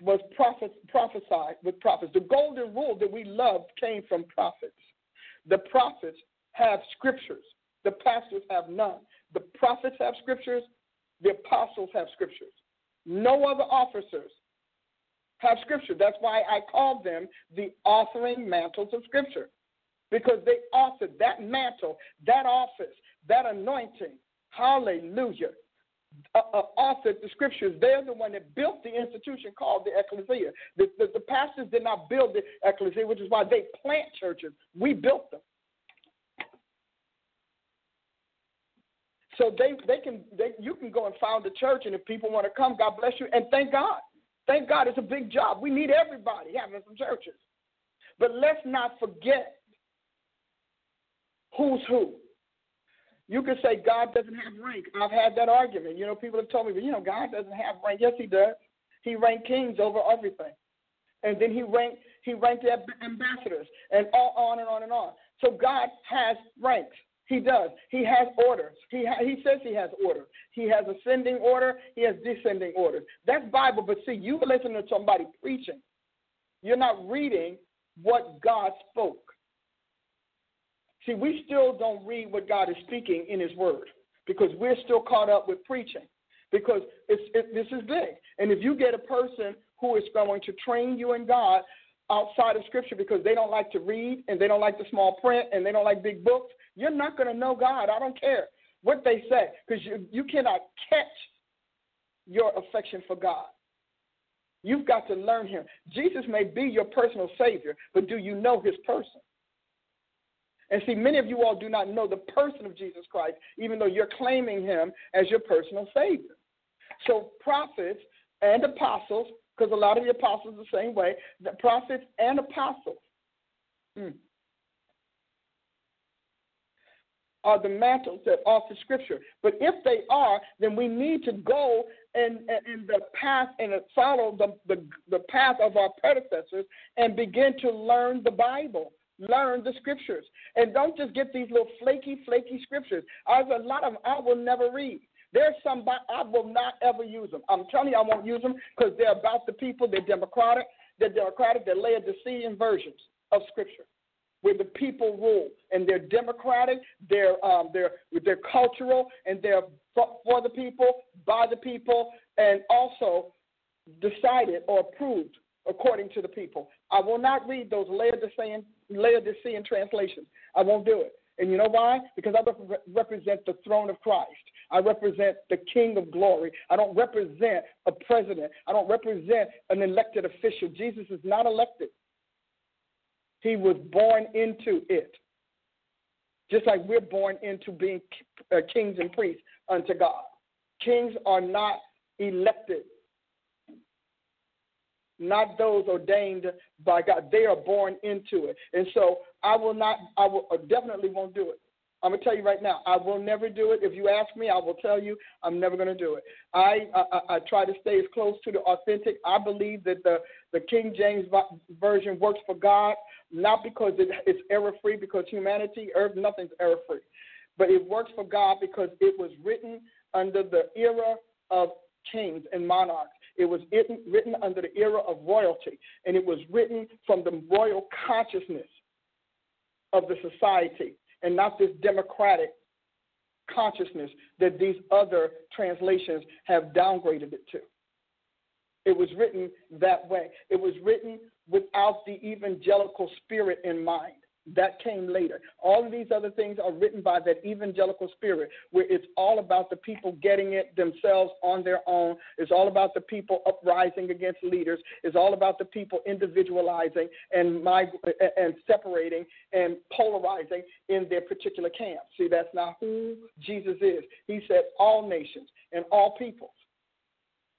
was prophet, prophesied with prophets. The golden rule that we love came from prophets. The prophets have scriptures. The pastors have none. The prophets have scriptures. The apostles have scriptures. No other officers have scripture. That's why I call them the authoring mantles of scripture. Because they authored that mantle, that office, that anointing. Hallelujah uh, uh, authored the scriptures. They're the one that built the institution called the ecclesia. The, the, the pastors did not build the ecclesia, which is why they plant churches. We built them. So they, they can they, you can go and found a church, and if people want to come, God bless you, and thank God. Thank God, it's a big job. We need everybody having some churches, but let's not forget who's who. You could say God doesn't have rank. I've had that argument. You know, people have told me, but you know, God doesn't have rank. Yes, He does. He ranked kings over everything, and then He ranked He ranked ambassadors, and all on and on and on. So God has ranks. He does. He has orders. He ha- he says he has orders. He has ascending order. He has descending orders. That's Bible. But see, you listen to somebody preaching. You're not reading what God spoke. See, we still don't read what God is speaking in His Word because we're still caught up with preaching. Because it, this is big. And if you get a person who is going to train you in God outside of Scripture because they don't like to read and they don't like the small print and they don't like big books, you're not going to know God. I don't care what they say because you, you cannot catch your affection for God. You've got to learn Him. Jesus may be your personal Savior, but do you know His person? And see, many of you all do not know the person of Jesus Christ, even though you're claiming him as your personal Savior. So, prophets and apostles, because a lot of the apostles the same way, the prophets and apostles hmm, are the mantles that offer Scripture. But if they are, then we need to go in, in the path and follow the, the, the path of our predecessors and begin to learn the Bible learn the scriptures. And don't just get these little flaky, flaky scriptures. There's a lot of them I will never read. There's some I will not ever use them. I'm telling you, I won't use them because they're about the people. They're democratic. They're democratic. They're Laodicean versions of Scripture. where the people rule, and they're democratic, they're um, they're they're cultural, and they're for the people, by the people, and also decided or approved according to the people. I will not read those Laodicean, Laodicean translations. I won't do it. And you know why? Because I represent the throne of Christ. I represent the King of glory. I don't represent a president. I don't represent an elected official. Jesus is not elected. He was born into it. Just like we're born into being uh, kings and priests unto God. Kings are not elected, not those ordained by God. They are born into it. And so I will not, I will I definitely won't do it. I'm gonna tell you right now, I will never do it. If you ask me, I will tell you I'm never gonna do it. I I, I try to stay as close to the authentic. I believe that the the King James version works for God, not because it, it's error free, because humanity, earth, nothing's error free, but it works for God because it was written under the era of kings and monarchs. It was written under the era of royalty, and it was written from the royal consciousness of the society and not this democratic consciousness that these other translations have downgraded it to. It was written that way. It was written without the evangelical spirit in mind. That came later. All of these other things are written by that evangelical spirit, where it's all about the people getting it themselves on their own. It's all about the people uprising against leaders. It's all about the people individualizing and mig- and separating and polarizing in their particular camp. See, that's not who Jesus is. He said all nations and all peoples.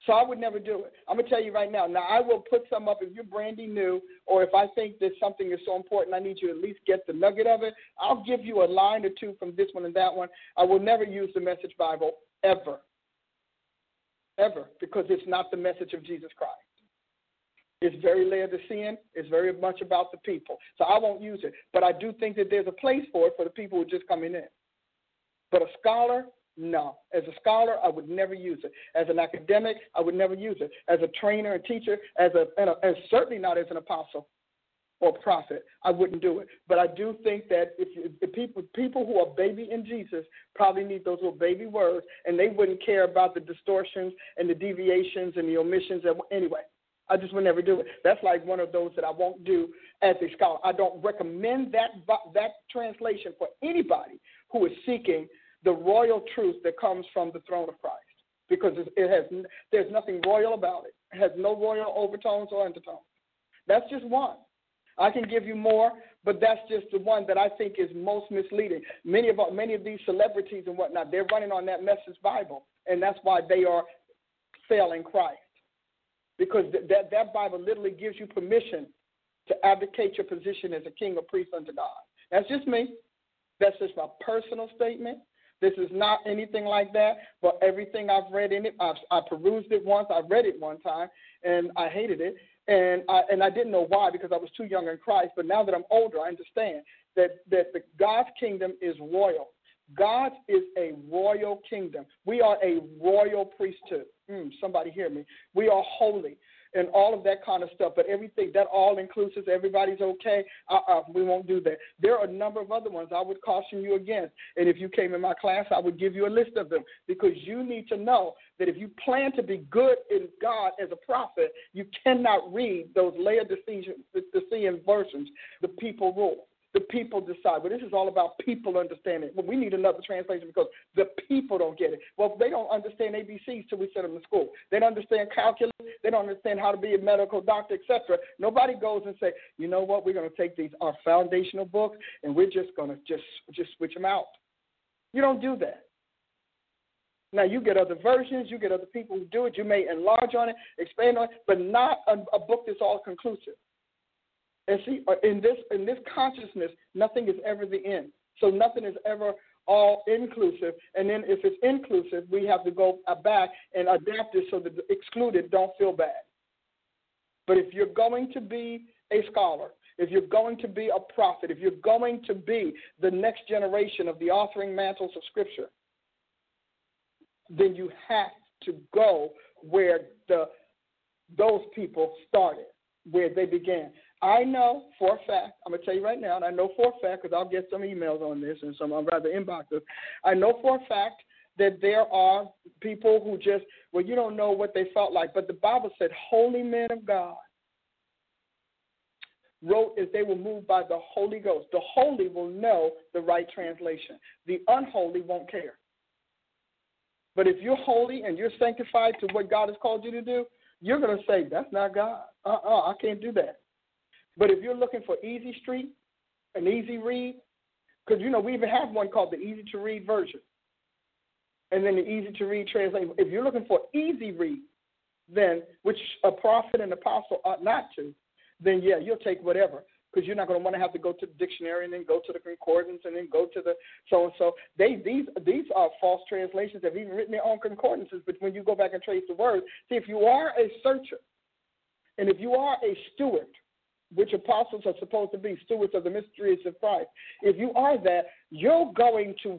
So I would never do it. I'm gonna tell you right now. Now I will put some up if you're brandy new, or if I think that something is so important, I need you to at least get the nugget of it. I'll give you a line or two from this one and that one. I will never use the Message Bible ever, ever, because it's not the message of Jesus Christ. It's very Laodicean. It's very much about the people. So I won't use it. But I do think that there's a place for it for the people who are just coming in. But a scholar, no. As a scholar, I would never use it. As an academic, I would never use it. As a trainer and teacher, as a, and, a, and certainly not as an apostle or prophet, I wouldn't do it. But I do think that if, if people people who are baby in Jesus probably need those little baby words, and they wouldn't care about the distortions and the deviations and the omissions. Anyway, I just would never do it. That's like one of those that I won't do as a scholar. I don't recommend that that translation for anybody who is seeking the royal truth that comes from the throne of Christ because it has there's nothing royal about it. It has no royal overtones or undertones. That's just one. I can give you more, but that's just the one that I think is most misleading. Many of many of these celebrities and whatnot, they're running on that message Bible, and that's why they are failing Christ because th- that that Bible literally gives you permission to abdicate your position as a king or priest unto God. That's just me. That's just my personal statement. This is not anything like that, but everything I've read in it, I've, I perused it once, I read it one time, and I hated it, and I and I didn't know why because I was too young in Christ. But now that I'm older, I understand that that the God's kingdom is royal. God is a royal kingdom. We are a royal priesthood. Mm, somebody hear me. We are holy and all of that kind of stuff. But everything that all inclusive, everybody's okay. Uh-uh, we won't do that. There are a number of other ones I would caution you against. And if you came in my class, I would give you a list of them because you need to know that if you plan to be good in God as a prophet, you cannot read those Laodicean versions. The people rule the people decide. But this is all about people understanding. Well, we need another translation because the people don't get it. Well, they don't understand ABCs till we send them to school. They don't understand calculus. They don't understand how to be a medical doctor, etc. Nobody goes and say, you know what, we're going to take these our foundational books and we're just going to just just switch them out. You don't do that. Now you get other versions, you get other people who do it. You may enlarge on it, expand on it, but not a, a book that's all conclusive. And see, uh, in this in this consciousness, nothing is ever the end. So nothing is ever all inclusive. And then if it's inclusive, we have to go back and adapt it so that the excluded don't feel bad. But if you're going to be a scholar, if you're going to be a prophet, if you're going to be the next generation of the authoring mantles of Scripture, then you have to go where the those people started, where they began. I know for a fact, I'm going to tell you right now, and I know for a fact because I'll get some emails on this and some, rather inboxes. I know for a fact that there are people who just, well, you don't know what they felt like. But the Bible said, holy men of God wrote as they were moved by the Holy Ghost. The holy will know the right translation, the unholy won't care. But if you're holy and you're sanctified to what God has called you to do, you're going to say, That's not God. Uh uh-uh, uh I can't do that. But if you're looking for easy street, an easy read, because you know we even have one called the easy to read version, and then the easy to read translation. If you're looking for easy read, then which a prophet and apostle ought not to, then yeah, you'll take whatever because you're not going to want to have to go to the dictionary and then go to the concordance and then go to the so and so. They these these are false translations. They've even written their own concordances. But when you go back and trace the words, see if you are a searcher, and if you are a steward, which apostles are supposed to be stewards of the mysteries of Christ. If you are that, you're going to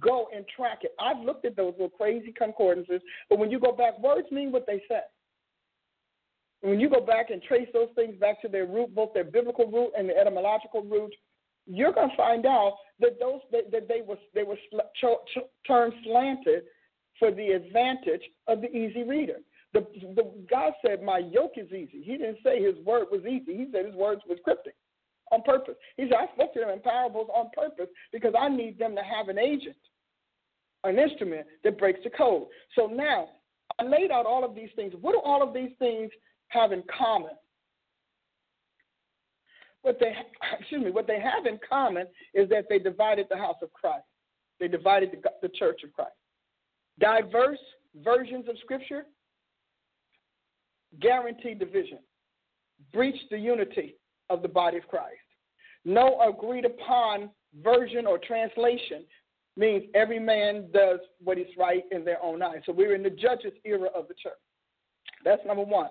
go and track it. I've looked at those little crazy concordances, but when you go back, words mean what they say. When you go back and trace those things back to their root, both their biblical root and the etymological root, you're going to find out that those that, that they were they were ch- ch- turned slanted for the advantage of the easy reader. The, the God said, "My yoke is easy." He didn't say His word was easy. He said His words was cryptic on purpose. He said, "I spoke to them in parables on purpose because I need them to have an agent, an instrument that breaks the code." So now I laid out all of these things. What do all of these things have in common? What they excuse me, what they have in common is that they divided the house of Christ. They divided the, the church of Christ. Diverse versions of Scripture guarantee division, breach the unity of the body of Christ. No agreed upon version or translation means every man does what is right in their own eyes. So we're in the judges era of the church. That's number one.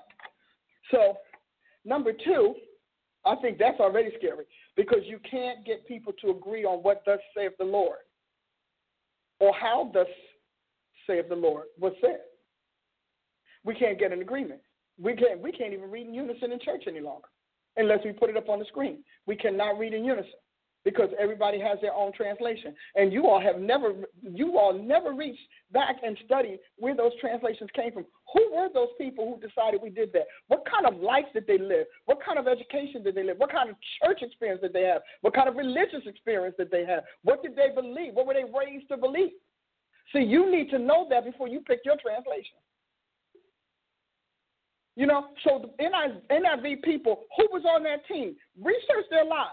So, number two, I think that's already scary because you can't get people to agree on what thus saith the Lord or how thus saith the Lord was said. We can't get an agreement. We can't we can't even read in unison in church any longer unless we put it up on the screen. We cannot read in unison because everybody has their own translation. And you all have never you all never reached back and studied where those translations came from. Who were those people who decided we did that? What kind of life did they live? What kind of education did they live? What kind of church experience did they have? What kind of religious experience did they have? What did they believe? What were they raised to believe? See, you need to know that before you pick your translation. You know, so the NIV people who was on that team, research their lives.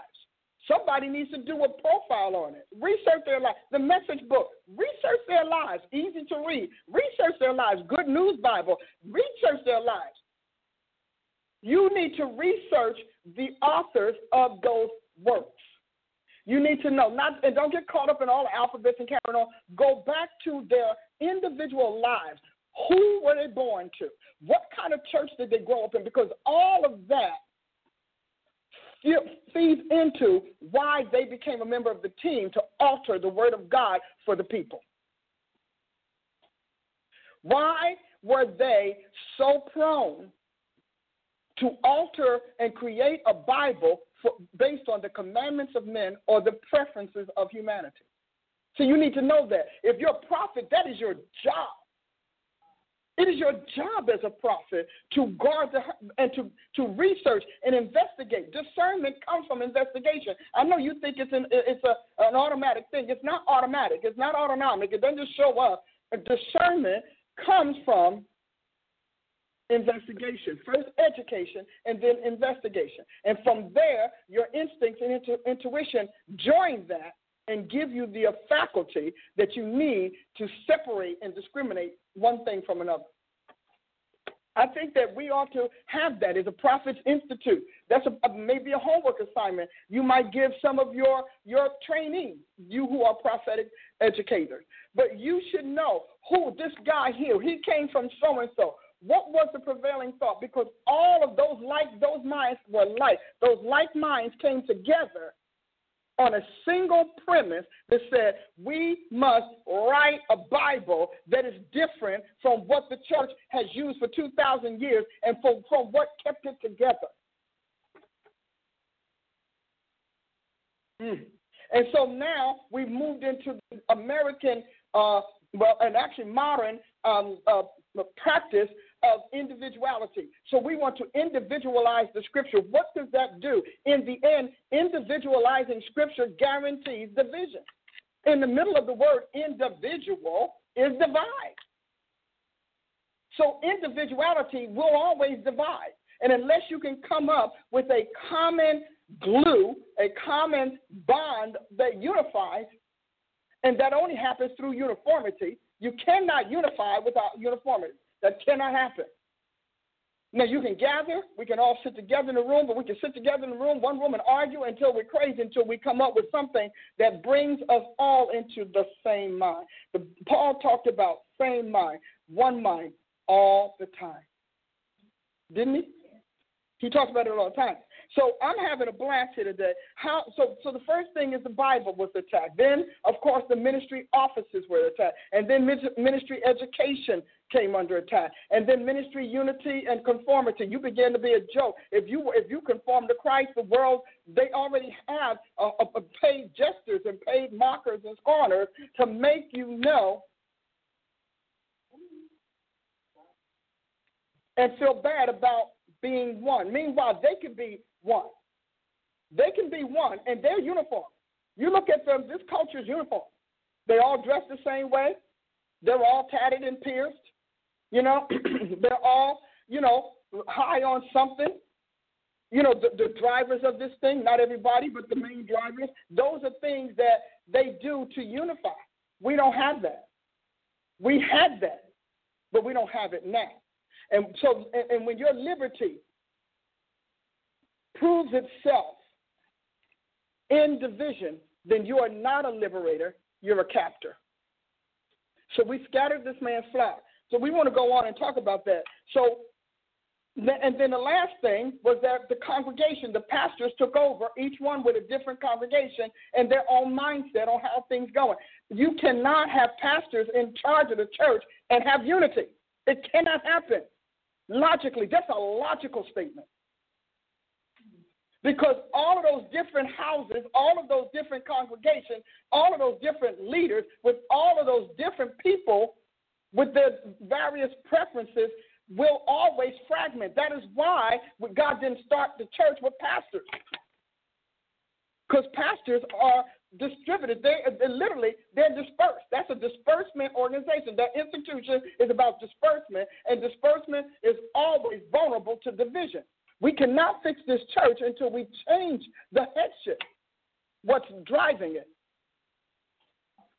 Somebody needs to do a profile on it. Research their lives. The message book. Research their lives. Easy to read. Research their lives. Good News Bible. Research their lives. You need to research the authors of those works. You need to know, not and don't get caught up in all the alphabets and carrying on. Go back to their individual lives. Who were they born to? What kind of church did they grow up in? Because all of that feeds into why they became a member of the team to alter the word of God for the people. Why were they so prone to alter and create a Bible for, based on the commandments of men or the preferences of humanity? So you need to know that. If you're a prophet, that is your job. It is your job as a prophet to guard the, and to, to research and investigate. Discernment comes from investigation. I know you think it's an, it's a, an automatic thing. It's not automatic. It's not autonomic. It doesn't just show up. Discernment comes from investigation. First education and then investigation. And from there, your instincts and intu- intuition join that and give you the faculty that you need to separate and discriminate one thing from another. I think that we ought to have that as a Prophets Institute. That's a, maybe a homework assignment. You might give some of your your trainees, you who are prophetic educators. But you should know who this guy here. He came from so and so. What was the prevailing thought? Because all of those like those minds were like those like minds came together on a single premise that said we must write a Bible that is different from what the church has used for 2,000 years and from, from what kept it together. Mm. And so now we've moved into American, uh, well, and actually modern um, uh, practice of individuality. So we want to individualize the scripture. What does that do? In the end, individualizing scripture guarantees division. In the middle of the word individual is divide. So individuality will always divide. And unless you can come up with a common glue, a common bond that unifies, and that only happens through uniformity, you cannot unify without uniformity. That cannot happen. Now you can gather, we can all sit together in a room, but we can sit together in a room, one room, and argue until we're crazy, until we come up with something that brings us all into the same mind. The, Paul talked about same mind, one mind, all the time. Didn't he? He talked about it all the time. So I'm having a blast here today. How so so the first thing is the Bible was attacked. Then of course the ministry offices were attacked. And then ministry education came under attack. And then ministry unity and conformity. You began to be a joke. If you if you conform to Christ, the world they already have a, a, a paid jesters and paid mockers and scorners to make you know and feel bad about being one. Meanwhile, they can be one. They can be one, and they're uniform. You look at them, this culture is uniform. They all dress the same way. They're all tatted and pierced. You know, they're all, you know, high on something. You know, the, the drivers of this thing, not everybody, but the main drivers, those are things that they do to unify. We don't have that. We had that, but we don't have it now. And so, and, and when your liberty proves itself in division, then you are not a liberator, you're a captor. So we scattered this man's flock. So we want to go on and talk about that. So, and then the last thing was that the congregation, the pastors took over, each one with a different congregation and their own mindset on how things going. You cannot have pastors in charge of the church and have unity. It cannot happen. Logically, that's a logical statement. Because all of those different houses, all of those different congregations, all of those different leaders, with all of those different people with their various preferences, will always fragment. That is why God didn't start the church with pastors. Because pastors are distributed. They, they literally they're dispersed. That's a disbursement organization. That institution is about disbursement, and disbursement is always vulnerable to division. We cannot fix this church until we change the headship. What's driving it?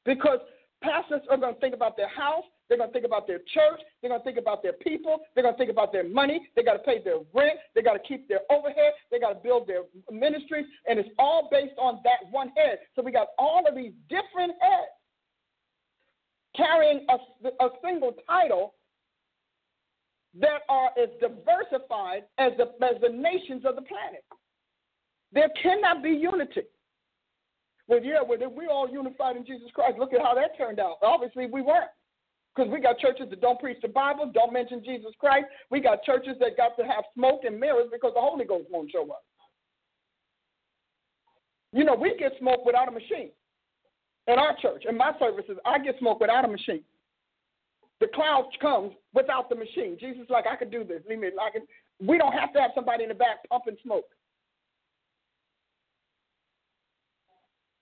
Because pastors are going to think about their house, they're going to think about their church, they're going to think about their people, they're going to think about their money, they got to pay their rent, they got to keep their overhead, they got to build their ministries, and it's all based on that one head. So we got all of these different heads carrying a, a single title that are as diversified as the, as the nations of the planet. There cannot be unity. Well, yeah, well, we're all unified in Jesus Christ. Look at how that turned out. Obviously, we weren't. Because we got churches that don't preach the Bible, don't mention Jesus Christ. We got churches that got to have smoke and mirrors because the Holy Ghost won't show up. You know, we get smoke without a machine. In our church, in my services, I get smoke without a machine. The cloud comes without the machine. Jesus like, I could do this. Leave me. I can. We don't have to have somebody in the back pumping smoke.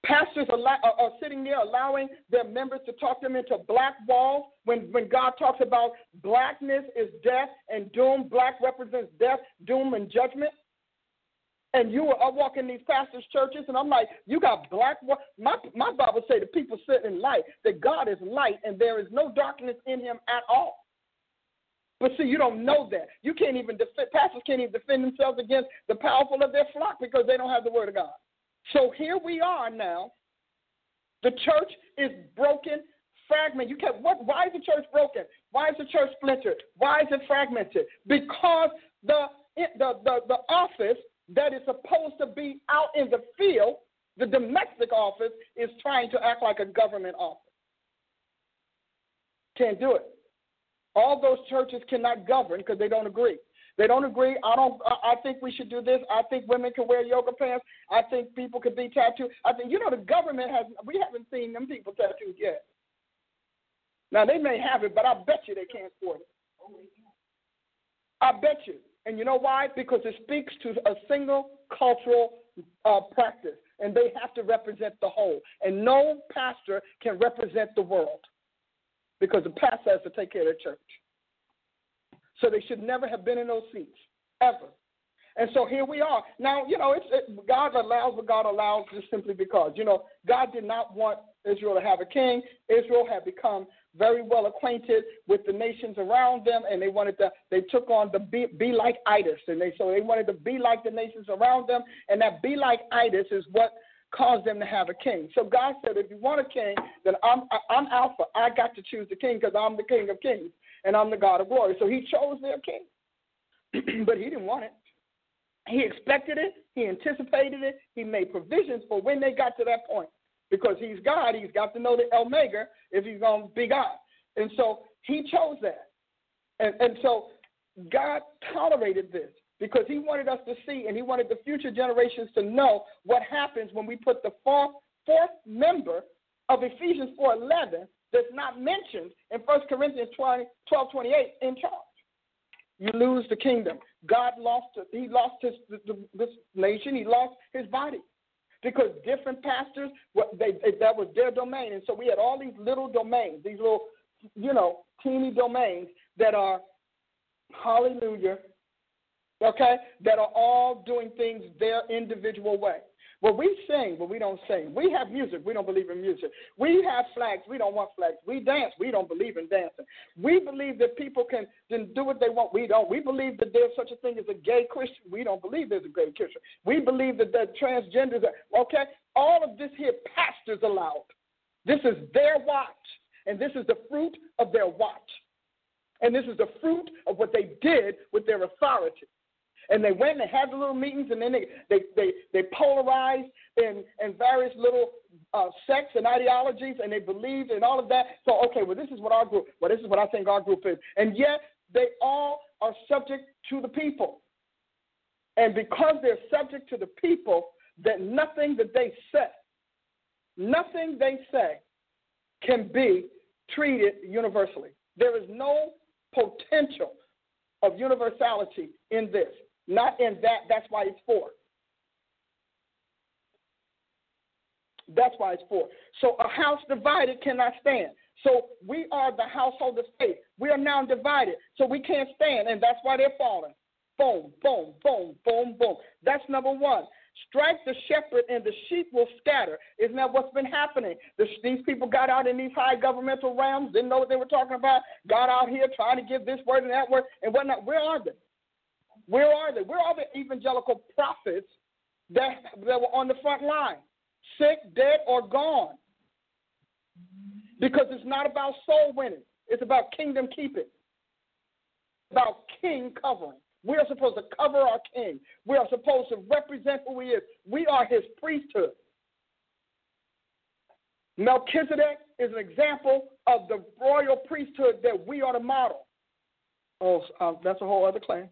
Pastors are, are, sitting there allowing their members to talk them into black walls when, when God talks about blackness is death and doom. Black represents death, doom, and judgment and you are walking these pastors' churches, and I'm like, you got black. My my Bible say the people sit in light, that God is light, and there is no darkness in Him at all. But see, you don't know that. You can't even defend. Pastors can't even defend themselves against the powerful of their flock because they don't have the Word of God. So here we are now. The church is broken, fragmented. You can't. What? Why is the church broken? Why is the church splintered? Why is it fragmented? Because the the the, the office that is supposed to be out in the field, the domestic office is trying to act like a government office. Can't do it. All those churches cannot govern because they don't agree. They don't agree. I don't. I think we should do this. I think women can wear yoga pants. I think people could be tattooed. I think you know the government has. We haven't seen them people tattooed yet. Now they may have it, but I bet you they can't afford it. I bet you. And you know why? Because it speaks to a single cultural uh, practice, and they have to represent the whole. And no pastor can represent the world because the pastor has to take care of the church. So they should never have been in those seats, ever. And so here we are. Now, you know, it's it, God allows what God allows just simply because. You know, God did not want Israel to have a king. Israel had become very well acquainted with the nations around them, and they wanted to. They took on the be, be like itis, and they so they wanted to be like the nations around them, and that be like itis is what caused them to have a king. So God said, if you want a king, then I'm I'm Alpha. I got to choose the king because I'm the King of Kings and I'm the God of glory. So He chose their king, but He didn't want it. He expected it. He anticipated it. He made provisions for when they got to that point because he's God. He's got to know the Omega if he's going to be God. And so he chose that. And, and so God tolerated this because he wanted us to see and he wanted the future generations to know what happens when we put the fourth, fourth member of Ephesians 4.11 that's not mentioned in 1 Corinthians 20, 12, 28 in charge. You lose the kingdom. God lost, he lost his, this nation, he lost his body because different pastors, they, they, that was their domain. And so we had all these little domains, these little, you know, teeny domains that are, hallelujah, okay, that are all doing things their individual way. Well, we sing, but we don't sing. We have music. We don't believe in music. We have flags. We don't want flags. We dance. We don't believe in dancing. We believe that people can, do what they want. We don't. We believe that there's such a thing as a gay Christian. We don't believe there's a gay Christian. We believe that the transgenders are, okay? All of this here, pastors allowed. This is their watch, and this is the fruit of their watch. And this is the fruit of what they did with their authority. And they went and had the little meetings, and then they they they, they polarized in in various little uh, sects and ideologies, and they believed in all of that. So okay, well this is what our group. Well this is what I think our group is, and yet they all are subject to the people. And because they're subject to the people, that nothing that they say, nothing they say, can be treated universally. There is no potential of universality in this. Not in that, that's why it's four. That's why it's four. So a house divided cannot stand. So we are the household of faith. We are now divided. So we can't stand, and that's why they're falling. Boom, boom, boom, boom, boom. That's number one. Strike the shepherd, and the sheep will scatter. Isn't that what's been happening? The, these people got out in these high governmental realms, didn't know what they were talking about, got out here trying to give this word and that word, and whatnot. Where are they? Where are they? Where are the evangelical prophets that, that were on the front line? Sick, dead, or gone? Because it's not about soul winning, it's about kingdom keeping, about king covering. We are supposed to cover our king. We are supposed to represent who he is. We are his priesthood. Melchizedek is an example of the royal priesthood that we are to model. Oh, uh, that's a whole other claim.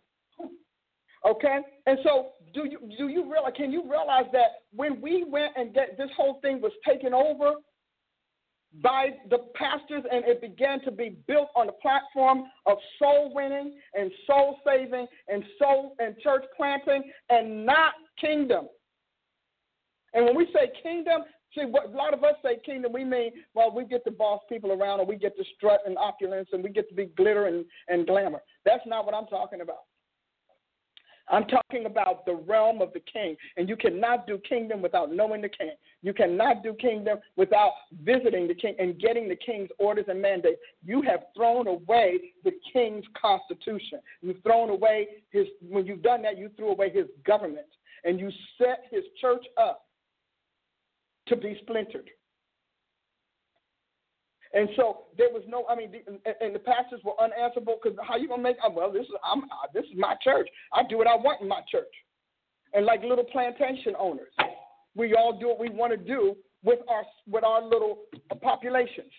Okay? And so do you do you realize can you realize that when we went and get this whole thing was taken over by the pastors and it began to be built on the platform of soul winning and soul saving and soul and church planting and not kingdom. And when we say kingdom, see what a lot of us say kingdom, we mean well we get to boss people around or we get to strut and opulence and we get to be glitter and, and glamour. That's not what I'm talking about. I'm talking about the realm of the king. And you cannot do kingdom without knowing the king. You cannot do kingdom without visiting the king and getting the king's orders and mandates. You have thrown away the king's constitution. You've thrown away his, when you've done that, you threw away his government. And you set his church up to be splintered. And so there was no, I mean, the, and the pastors were unanswerable because how you gonna make? Uh, well, this is I'm uh, this is my church. I do what I want in my church, and like little plantation owners, we all do what we want to do with our with our little populations.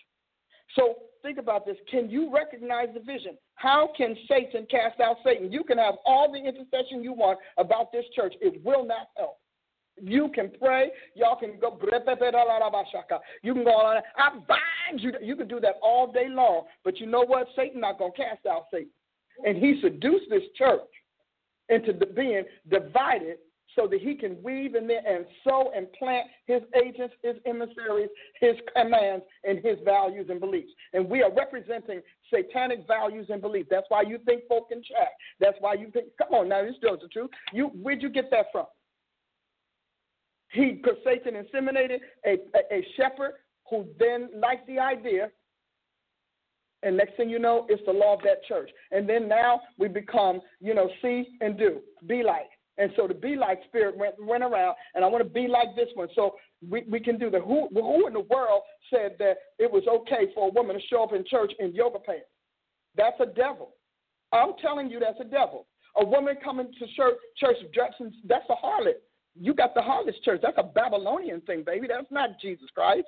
So think about this. Can you recognize the vision? How can Satan cast out Satan? You can have all the intercession you want about this church. It will not help. You can pray. Y'all can go. You can go on. I bind you. You can do that all day long. But you know what? Satan not gonna cast out Satan, and he seduced this church into being divided so that he can weave in there and sow and plant his agents, his emissaries, his commands, and his values and beliefs. And we are representing satanic values and beliefs. That's why you think folk can chat. That's why you think, come on now, this is the truth. You, where'd you get that from? He, because and inseminated a, a, a shepherd who then liked the idea and next thing you know, it's the law of that church. And then now we become, you know, see and do, be like. And so the be like spirit went, went around, and I want to be like this one. So we, we can do the Who, who in the world said that it was okay for a woman to show up in church in yoga pants? That's a devil. I'm telling you, that's a devil. A woman coming to church, church dressing, that's a harlot. You got the harlot church. That's a Babylonian thing, baby. That's not Jesus Christ.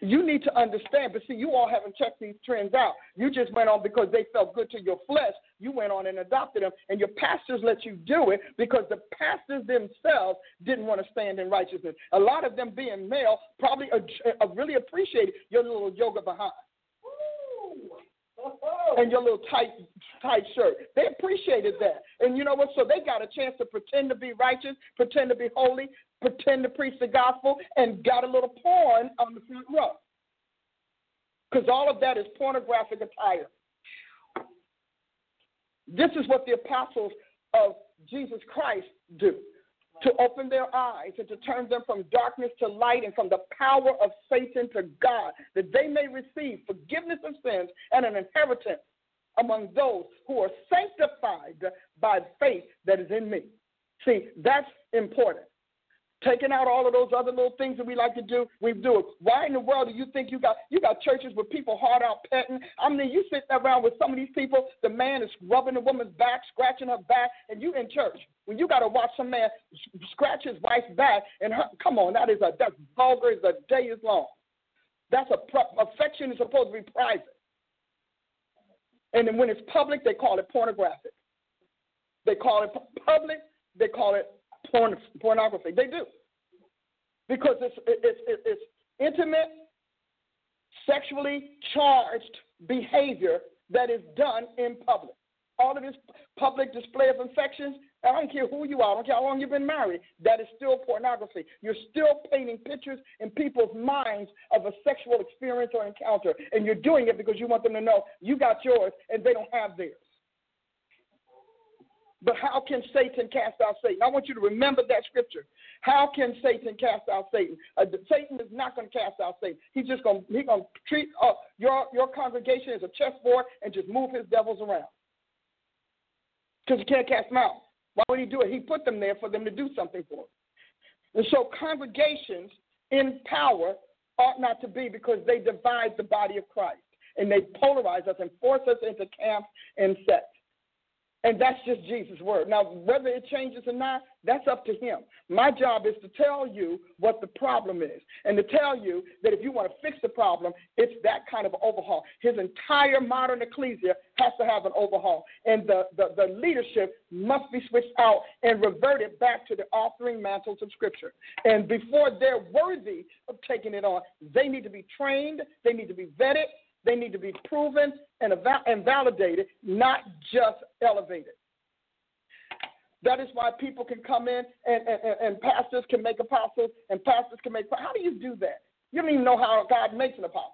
you need to understand, but see, you all haven't checked these trends out. You just went on because they felt good to your flesh. You went on and adopted them, and your pastors let you do it because the pastors themselves didn't want to stand in righteousness. A lot of them being male probably really appreciated your little yoga behind. And your little tight, tight shirt. They appreciated that. And you know what? So they got a chance to pretend to be righteous, pretend to be holy, pretend to preach the gospel, and got a little porn on the front row. Because all of that is pornographic attire. This is what the apostles of Jesus Christ do to open their eyes and to turn them from darkness to light and from the power of Satan to God, that they may receive forgiveness of sins and an inheritance among those who are sanctified by faith that is in me. See, that's important taking out all of those other little things that we like to do, we do it. Why in the world do you think you got you got churches with people hard out petting? I mean, you sit around with some of these people, the man is rubbing the woman's back, scratching her back, and you in church. When you got to watch some man scratch his wife's back, and her, come on, that is a that's vulgar as a day is long. That's a affection is supposed to be private, and then when it's public, they call it pornographic. They call it public. They call it porn, pornography. They do. Because it's, it's, it's, intimate, sexually charged behavior that is done in public. All of this public display of infections, I don't care who you are, I don't care how long you've been married, that is still pornography. You're still painting pictures in people's minds of a sexual experience or encounter, and you're doing it because you want them to know you got yours and they don't have theirs. But how can Satan cast out Satan? I want you to remember that scripture. How can Satan cast out Satan? Uh, Satan is not going to cast out Satan. He's just going he's going to treat uh, your your congregation as a chessboard and just move his devils around. Because he can't cast them out. Why would he do it? He put them there for them to do something for him. And so congregations in power ought not to be because they divide the body of Christ and they polarize us and force us into camps and sects. And that's just Jesus' word. Now, whether it changes or not, that's up to him. My job is to tell you what the problem is and to tell you that if you want to fix the problem, it's that kind of overhaul. His entire modern ecclesia has to have an overhaul. And the, the, the leadership must be switched out and reverted back to the authoring mantles of Scripture. And before they're worthy of taking it on, they need to be trained, they need to be vetted, they need to be proven and, eval- and validated, not just elevated. That is why people can come in and, and, and pastors can make apostles and pastors can make. How do you do that? You don't even know how God makes an apostle.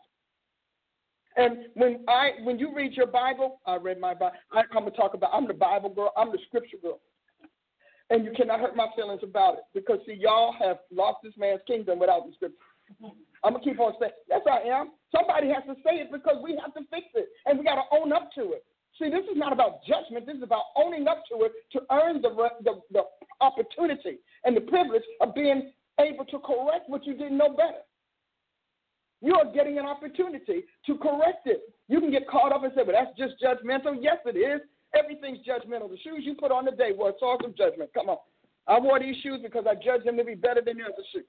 And when I when you read your Bible, I read my Bible. I come to talk about. I'm the Bible girl. I'm the Scripture girl. And you cannot hurt my feelings about it because see, y'all have lost this man's kingdom without the Scripture. I'm gonna keep on saying, yes, I am. Somebody has to say it because we have to fix it, and we got to own up to it. See, this is not about judgment. This is about owning up to it to earn the, the, the opportunity and the privilege of being able to correct what you didn't know better. You are getting an opportunity to correct it. You can get caught up and say, well, that's just judgmental. Yes, it is. Everything's judgmental. The shoes you put on today were a source of judgment. Come on. I wore these shoes because I judged them to be better than the other shoes.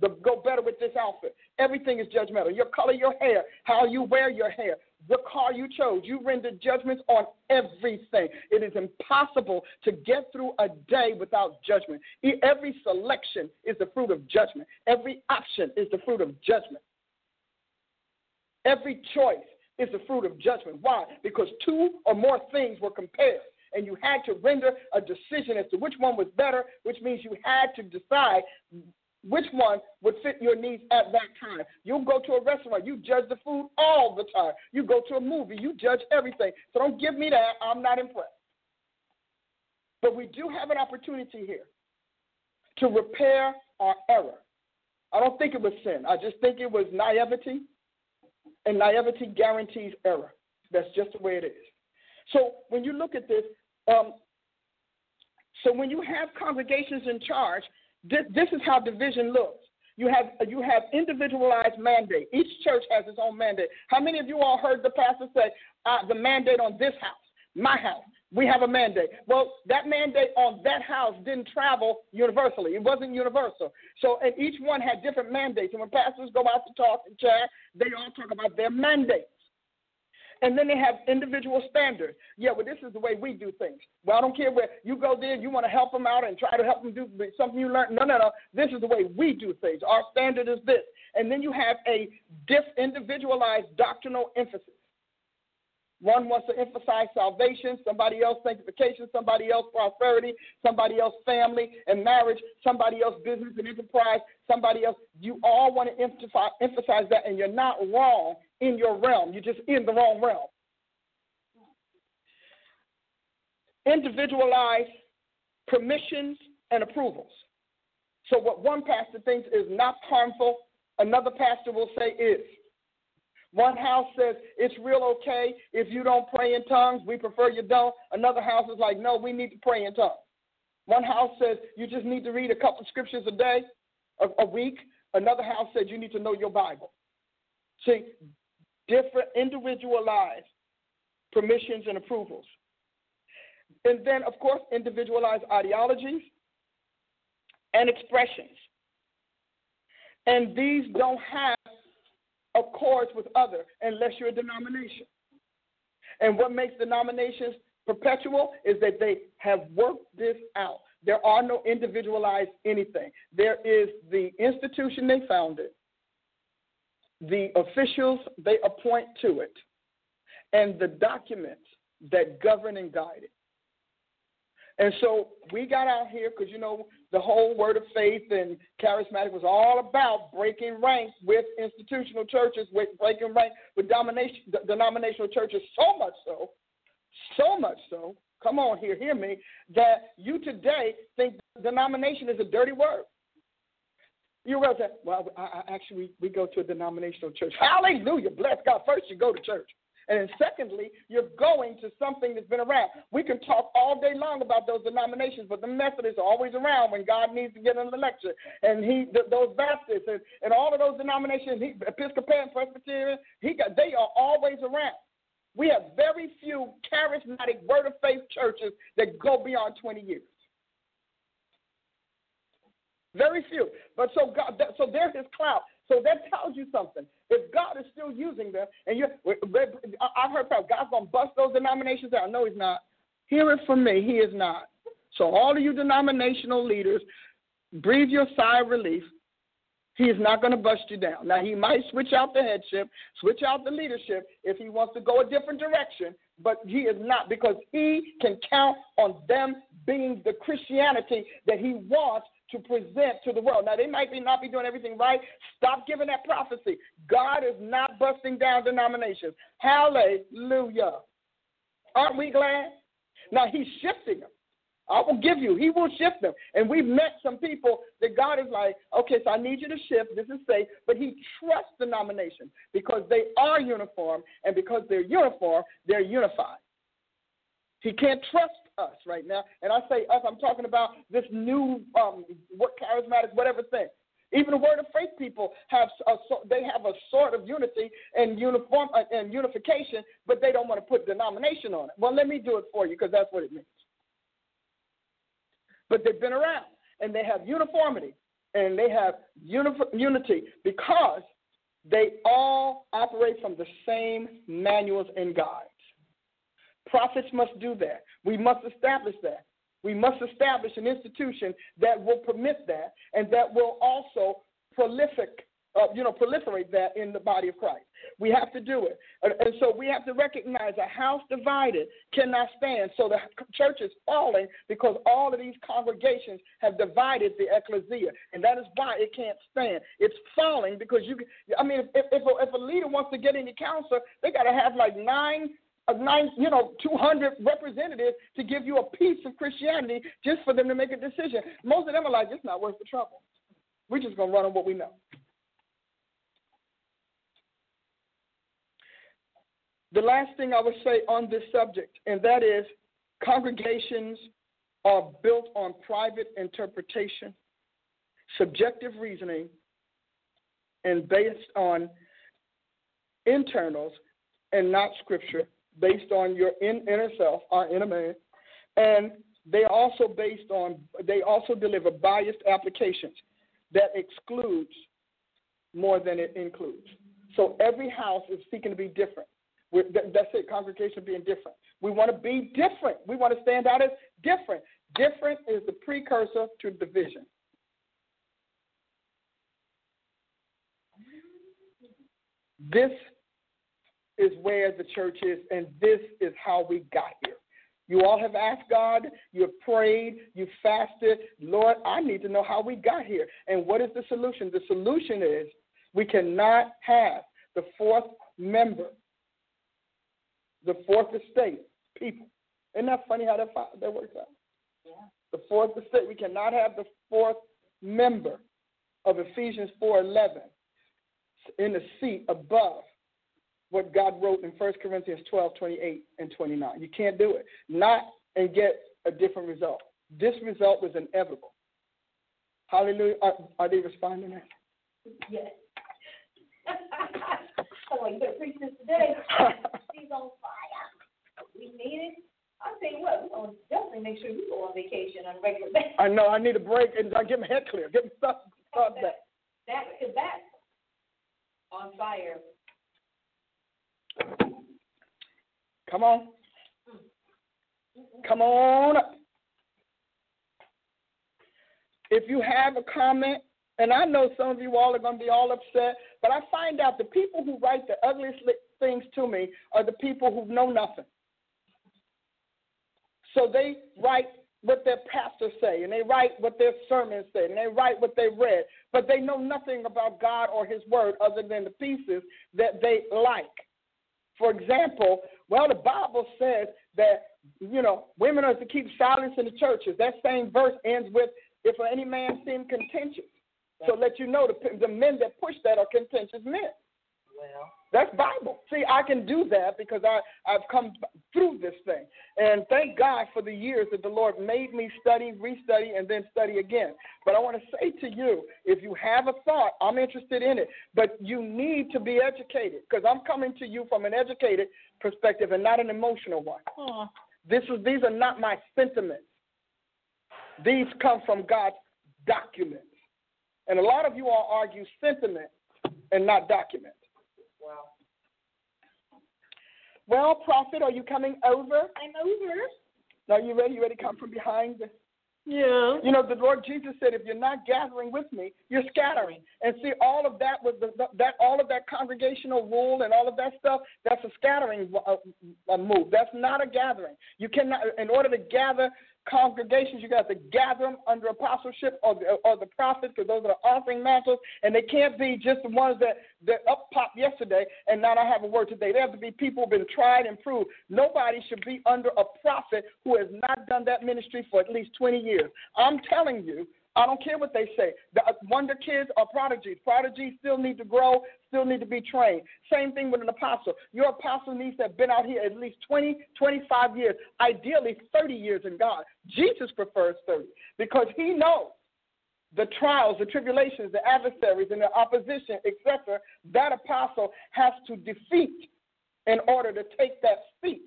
The, go better with this outfit. Everything is judgmental. Your color, your hair, how you wear your hair, the car you chose. You render judgments on everything. It is impossible to get through a day without judgment. Every selection is the fruit of judgment. Every option is the fruit of judgment. Every choice is the fruit of judgment. Why? Because two or more things were compared and you had to render a decision as to which one was better, which means you had to decide which one would fit your needs at that time. You go to a restaurant, you judge the food all the time. You go to a movie, you judge everything. So don't give me that. I'm not impressed. But we do have an opportunity here to repair our error. I don't think it was sin. I just think it was naivety, and naivety guarantees error. That's just the way it is. So when you look at this, um, so when you have congregations in charge, this, this is how division looks. You have you have individualized mandate. Each church has its own mandate. How many of you all heard the pastor say uh, the mandate on this house, my house? We have a mandate. Well, that mandate on that house didn't travel universally. It wasn't universal. So, and each one had different mandates. And when pastors go out to talk and chat, they all talk about their mandates. And then they have individual standards. Yeah, well, this is the way we do things. Well, I don't care where you go there, you want to help them out and try to help them do something you learned. No, no, no. This is the way we do things. Our standard is this. And then you have a diff individualized doctrinal emphasis. One wants to emphasize salvation, somebody else sanctification, somebody else prosperity, somebody else family and marriage, somebody else business and enterprise, somebody else. You all want to emphasize that, and you're not wrong in your realm. You're just in the wrong realm. Individualized permissions and approvals. So, what one pastor thinks is not harmful, another pastor will say is. One house says it's real okay if you don't pray in tongues. We prefer you don't. Another house is like, no, we need to pray in tongues. One house says you just need to read a couple scriptures a day, a, a week. Another house says you need to know your Bible. See, different individualized permissions and approvals. And then, of course, individualized ideologies and expressions. And these don't have accords with other unless you're a denomination. And what makes denominations perpetual is that they have worked this out. There are no individualized anything. There is the institution they founded, the officials they appoint to it, and the documents that govern and guide it. And so we got out here because, you know, the whole word of faith and charismatic was all about breaking ranks with institutional churches, with breaking ranks with domination, denominational churches, so much so, so much so, come on here, hear me, that you today think denomination is a dirty word. You're going to say, well, I, I actually, we, we go to a denominational church. Hallelujah. Bless God. First, you go to church. And secondly, you're going to something that's been around. We can talk all day long about those denominations, but the Methodists are always around when God needs to get in the lecture. And he, th- those Baptists and, and all of those denominations, he, Episcopalian, Presbyterian, he got, they are always around. We have very few charismatic word of faith churches that go beyond 20 years. Very few. But so God, so there's his clout. So that tells you something. If God is still using them, and you, I've heard people, God's gonna bust those denominations out. No, He's not. Hear it from me. He is not. So all of you denominational leaders, breathe your sigh of relief. He is not going to bust you down. Now, he might switch out the headship, switch out the leadership if he wants to go a different direction, but he is not because he can count on them being the Christianity that he wants to present to the world. Now, they might be not be doing everything right. Stop giving that prophecy. God is not busting down denominations. Hallelujah. Aren't we glad? Now, He's shifting them. I will give you. He will shift them. And we've met some people that God is like, okay, so I need you to shift. This is safe. But He trusts denominations because they are uniform. And because they're uniform, they're unified. He can't trust us right now. And I say us, I'm talking about this new um, what charismatic, whatever thing. Even the word of faith people have a, they have a sort of unity and uniform uh, and unification, but they don't want to put denomination on it. Well, let me do it for you because that's what it means. But they've been around and they have uniformity. and they have unity because they all operate from the same manuals and guides. Prophets must do that. We must establish that. We must establish an institution that will permit that and that will also prolific uh, you know, proliferate that in the body of Christ. We have to do it. And, so we have to recognize a house divided cannot stand. So the church is falling because all of these congregations have divided the ecclesia. And that is why it can't stand. It's falling because you, I mean, if, if, a, if a leader wants to get any counsel, they got to have like nine nine, you know, 200 representatives to give you a piece of Christianity just for them to make a decision. Most of them are like, it's not worth the trouble. We're just going to run on what we know. The last thing I would say on this subject, and that is congregations are built on private interpretation, subjective reasoning, and based on internals and not scripture, based on your in, inner self, our inner man, and they also based on they also deliver biased applications that excludes more than it includes. So every house is seeking to be different. That's it, congregation being different. We want to be different. We want to stand out as different. Different is the precursor to division. This is where the church is, and this is how we got here. You all have asked God, you have prayed, you fasted. Lord, I need to know how we got here. And what is the solution? The solution is we cannot have the fourth member the fourth estate people. Isn't that funny how that, that works out? Yeah. The fourth estate. We cannot have the fourth member of Ephesians 4.11 in the seat above what God wrote in 1 Corinthians 12, 28 and 29. You can't do it. Not and get a different result. This result was inevitable. Hallelujah. Are, are they responding now? Yes. oh, you better preach this today. She's on fire. We need it. I'll tell you what, we're going to definitely make sure you go on vacation on a regular basis. I know. I need a break and I get my head clear. Get my stuff, stuff back. That that on fire. Come on. Come on. If you have a comment, and I know some of you all are going to be all upset, but I find out the people who write the ugliest things to me are the people who know nothing. So they write what their pastors say, and they write what their sermons say, and they write what they read, but they know nothing about God or His Word other than the pieces that they like. For example, well, the Bible says that you know women are to keep silence in the churches. That same verse ends with, "If any man seem contentious." So let you know the, the men that push that are contentious men. Well, that's Bible. See, I can do that because I, I've come through this thing. And thank God for the years that the Lord made me study, restudy, and then study again. But I want to say to you, if you have a thought, I'm interested in it. But you need to be educated because I'm coming to you from an educated perspective and not an emotional one. Aww. This is these are not my sentiments. These come from God's documents. And a lot of you all argue sentiment and not document. Wow. Well, prophet, are you coming over? I'm over. Are you ready? You ready to come from behind? Yeah. You know, the Lord Jesus said, "If you're not gathering with me, you're scattering." And see, all of that was the, that all of that congregational rule and all of that stuff. That's a scattering uh, uh, move. That's not a gathering. You cannot, in order to gather congregations, you got to gather them under apostleship or the, or the prophets, because those are the offering mantles, and they can't be just the ones that that up popped yesterday and now I have a word today. They have to be people who've been tried and proved. Nobody should be under a prophet who has not done that ministry for at least 20 years. I'm telling you, I don't care what they say. The uh, wonder kids are prodigies. Prodigies still need to grow, still need to be trained. Same thing with an apostle. Your apostle needs to have been out here at least 20, 25 years, ideally 30 years in God. Jesus prefers 30 because he knows the trials, the tribulations, the adversaries, and the opposition, etc., that apostle has to defeat in order to take that seat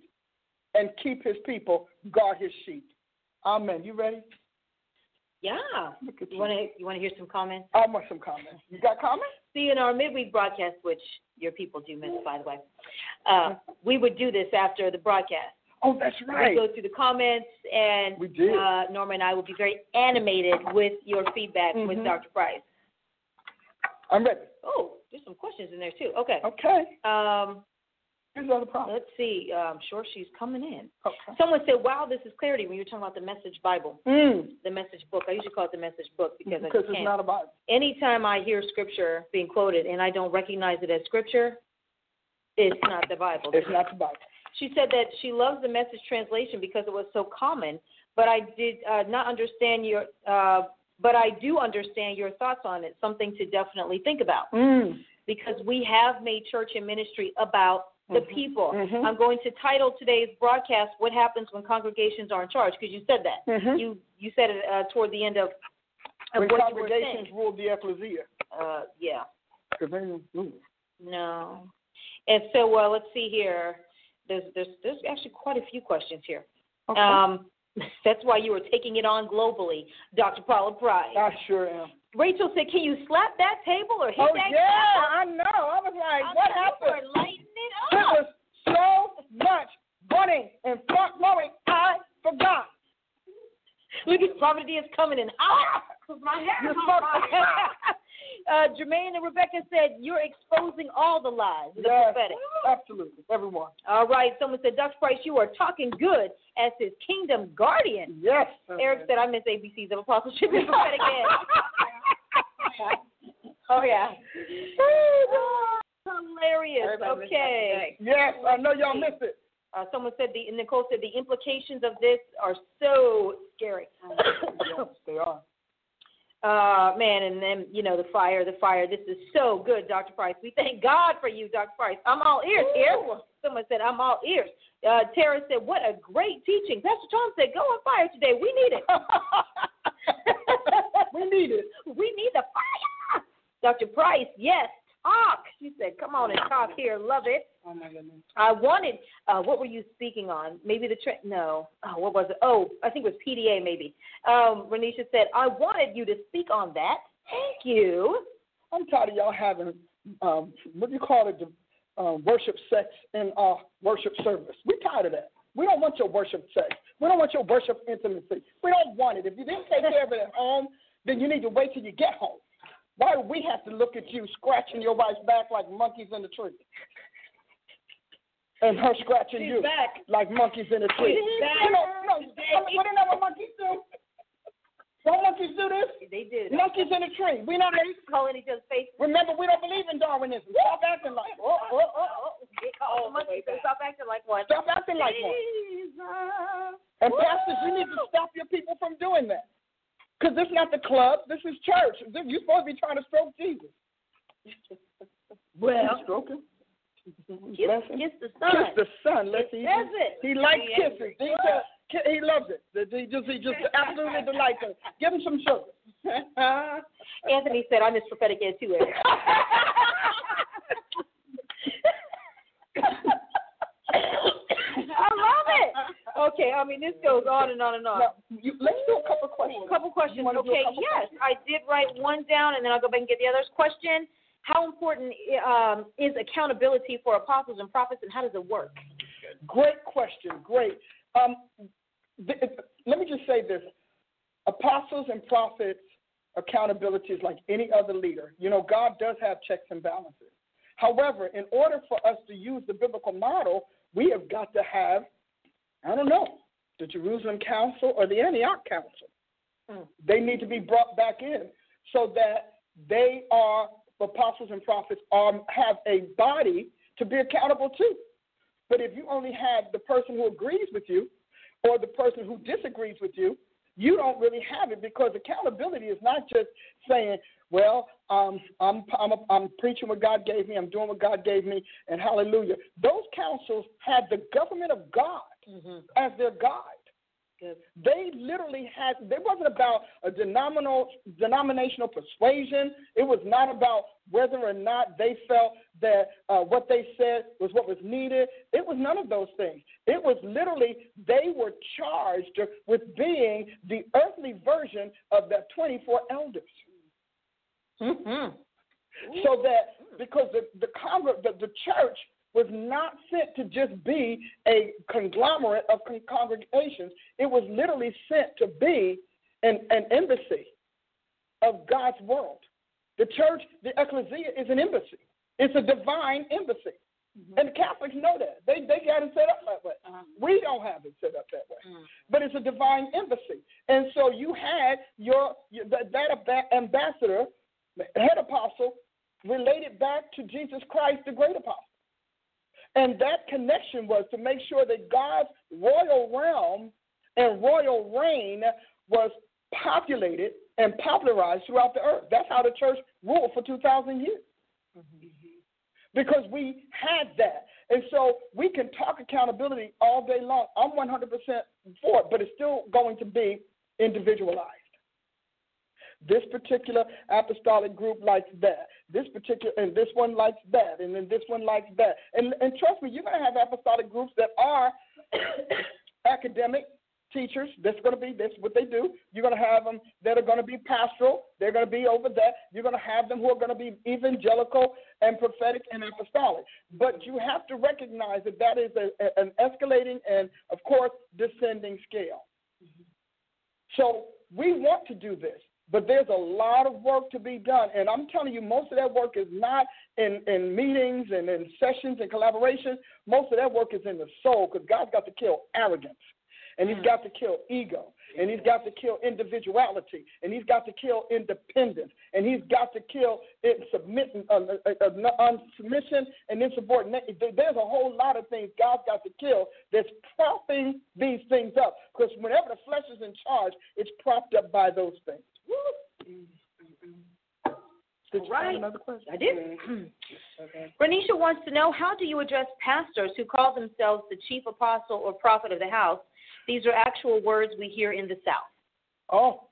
and keep his people, guard his sheep. Amen. You ready? Yeah. You want to you want to hear some comments? I want some comments. You got comments? See, in our midweek broadcast, which your people do miss, by the way, uh, we would do this after the broadcast. Oh, that's right. We go through the comments, and We did. Uh, Norma and I will be very animated with your feedback with Mhm. Dr. Price. I'm ready. Oh, there's some questions in there too. Okay. Okay. Um, Here's the other problem. let's see. I'm sure she's coming in. Okay. Someone said, "Wow, this is clarity." When you're talking about the Message Bible, Mm. the Message book, I usually call it the Message book because, I Because it's can't. not about. Anytime I hear Scripture being quoted and I don't recognize it as Scripture, it's not the Bible. It's not the Bible. She said that she loves the message translation because it was so common, but I did uh, not understand your. Uh, but I do understand your thoughts on it. Something to definitely think about Mm. because we have made church and ministry about the Mhm. people. Mhm. I'm going to title today's broadcast "What Happens When Congregations Are in Charge" because you said that. Mhm. You you said it uh, toward the end of, of When what you were congregations rule the ecclesia. Uh, yeah. Because they don't move. No. And so uh, let's see here. There's there's there's actually quite a few questions here. Okay. Um, that's why you were taking it on globally, Dr. Paula Price. I sure am. Rachel said, "Can you slap that table or hit Oh that?" yeah, I know. I was like, I'm what happened? Was so much running and front flowing. I forgot. Look at Prophet Diaz coming in hot. My hair You're supposed- uh, Jermaine and Rebecca said you're exposing all the lies. The Yes, prophetic. absolutely. Everyone. All right. Someone said, Dr. Price, you are talking good as his kingdom guardian. Yes. Eric said, I miss ABCs of apostleship and prophetic ed. oh, yeah. Hilarious. Everybody Okay. Yes, I know y'all missed it. Uh, someone said the Nicole said the implications of this are so scary. yes, they are. uh, man, and then you know the fire, the fire. This is so good, Dr. Price. We thank God for you, Dr. Price. I'm all ears here. Someone said I'm all ears. Uh, Tara said, "What a great teaching." Pastor Tom said, "Go on fire today. We need it. we need it. We need the fire." Dr. Price, yes, talk. She said, "Come on and talk here. Love it." Oh my goodness. I wanted. Uh, what were you speaking on? Maybe the tra- no. Oh, what was it? Oh, I think it was PDA. Maybe. Um, Renisha said, "I wanted you to speak on that." Thank you. I'm tired of y'all having um, what do you call it, um, worship sex in our worship service. We're tired of that. We don't want your worship sex. We don't want your worship intimacy. We don't want it. If you didn't take care of it at home, then you need to wait till you get home. Why do we have to look at you scratching your wife's back like monkeys in the tree? And her scratching you back. like monkeys in a tree. She's. You know, you know, what isn't that what monkeys do? Don't monkeys do this? They did. Monkeys in a tree. We're not calling each other's face. Remember, we don't believe in Darwinism. Stop acting like Oh, oh, oh, oh. They call Oh, the monkey, stop acting like one. Stop acting like one. And pastors, you need to stop your people from doing that. Because this is not the club. This is church. You're supposed to be trying to stroke Jesus. Well, stroke him. kiss, kiss the son. Kiss the son. Let's see. Says. He likes He kisses. He, just, he loves it. He just, he just absolutely delights it. Give him some sugar. Anthony said, I miss prophetic ed too, Eric. I love it. Okay, I mean, this goes on and on and on. Now, you, let's do a couple questions. A couple questions. You wanna do a Okay, couple yes, questions? I did write one down, and then I'll go back and get the others. Question: How important um, is accountability for apostles and prophets, and how does it work? Great question. Great. Um, th- let me just say this: apostles and prophets accountability is like any other leader. You know, God does have checks and balances. However, in order for us to use the biblical model, we have got to have, I don't know, the Jerusalem Council or the Antioch Council. Hmm. They need to be brought back in so that they are apostles and prophets are have a body to be accountable to. But if you only have the person who agrees with you or the person who disagrees with you, you don't really have it because accountability is not just saying, well, um, I'm, I'm, I'm preaching what God gave me, I'm doing what God gave me, and hallelujah. Those councils have the government of God Mm-hmm. as their guide. Good. They literally had. It wasn't about a denominational denominational persuasion. It was not about whether or not they felt that uh, what they said was what was needed. It was none of those things. It was literally they were charged with being the earthly version of the 24 elders. Mm-hmm. So that because the the, congr- the the church was not sent to just be a conglomerate of con- congregations. It was literally sent to be an, an embassy of God's world. The church, the ecclesia, is an embassy. It's a divine embassy. Mm-hmm. And the Catholics know that. They they got it set up that way. Uh-huh. We don't have it set up that way. Mm-hmm. But it's a divine embassy. And so you had your, your that, that ambassador, head apostle, related back to Jesus Christ, the great apostle. And that connection was to make sure that God's royal realm and royal reign was populated and popularized throughout the earth. That's how the church ruled for 2,000 years. Mm-hmm. Because we had that. And so we can talk accountability all day long. I'm 100% for it, but it's still going to be individualized. This particular apostolic group likes that. This particular and this one likes that, and then this one likes that. And and trust me, you're gonna have apostolic groups that are academic teachers. That's going to be this what they do. You're going to have them that are going to be pastoral. They're going to be over that. You're going to have them who are going to be evangelical and prophetic and apostolic. But you have to recognize that that is a, a, an escalating and, of course, descending scale. So we want to do this. But there's a lot of work to be done. And I'm telling you, most of that work is not in, in meetings and in sessions and collaboration. Most of that work is in the soul because God's got to kill arrogance. And he's got to kill ego. And he's got to kill individuality. And he's got to kill independence. And he's got to kill uh, uh, uh, submission and insubordination. There's a whole lot of things God's got to kill that's propping these things up. Because whenever the flesh is in charge, it's propped up by those things. Did right. another question? I did. okay. Renisha wants to know how do you address pastors who call themselves the chief apostle or prophet of the house? These are actual words we hear in the South. Oh,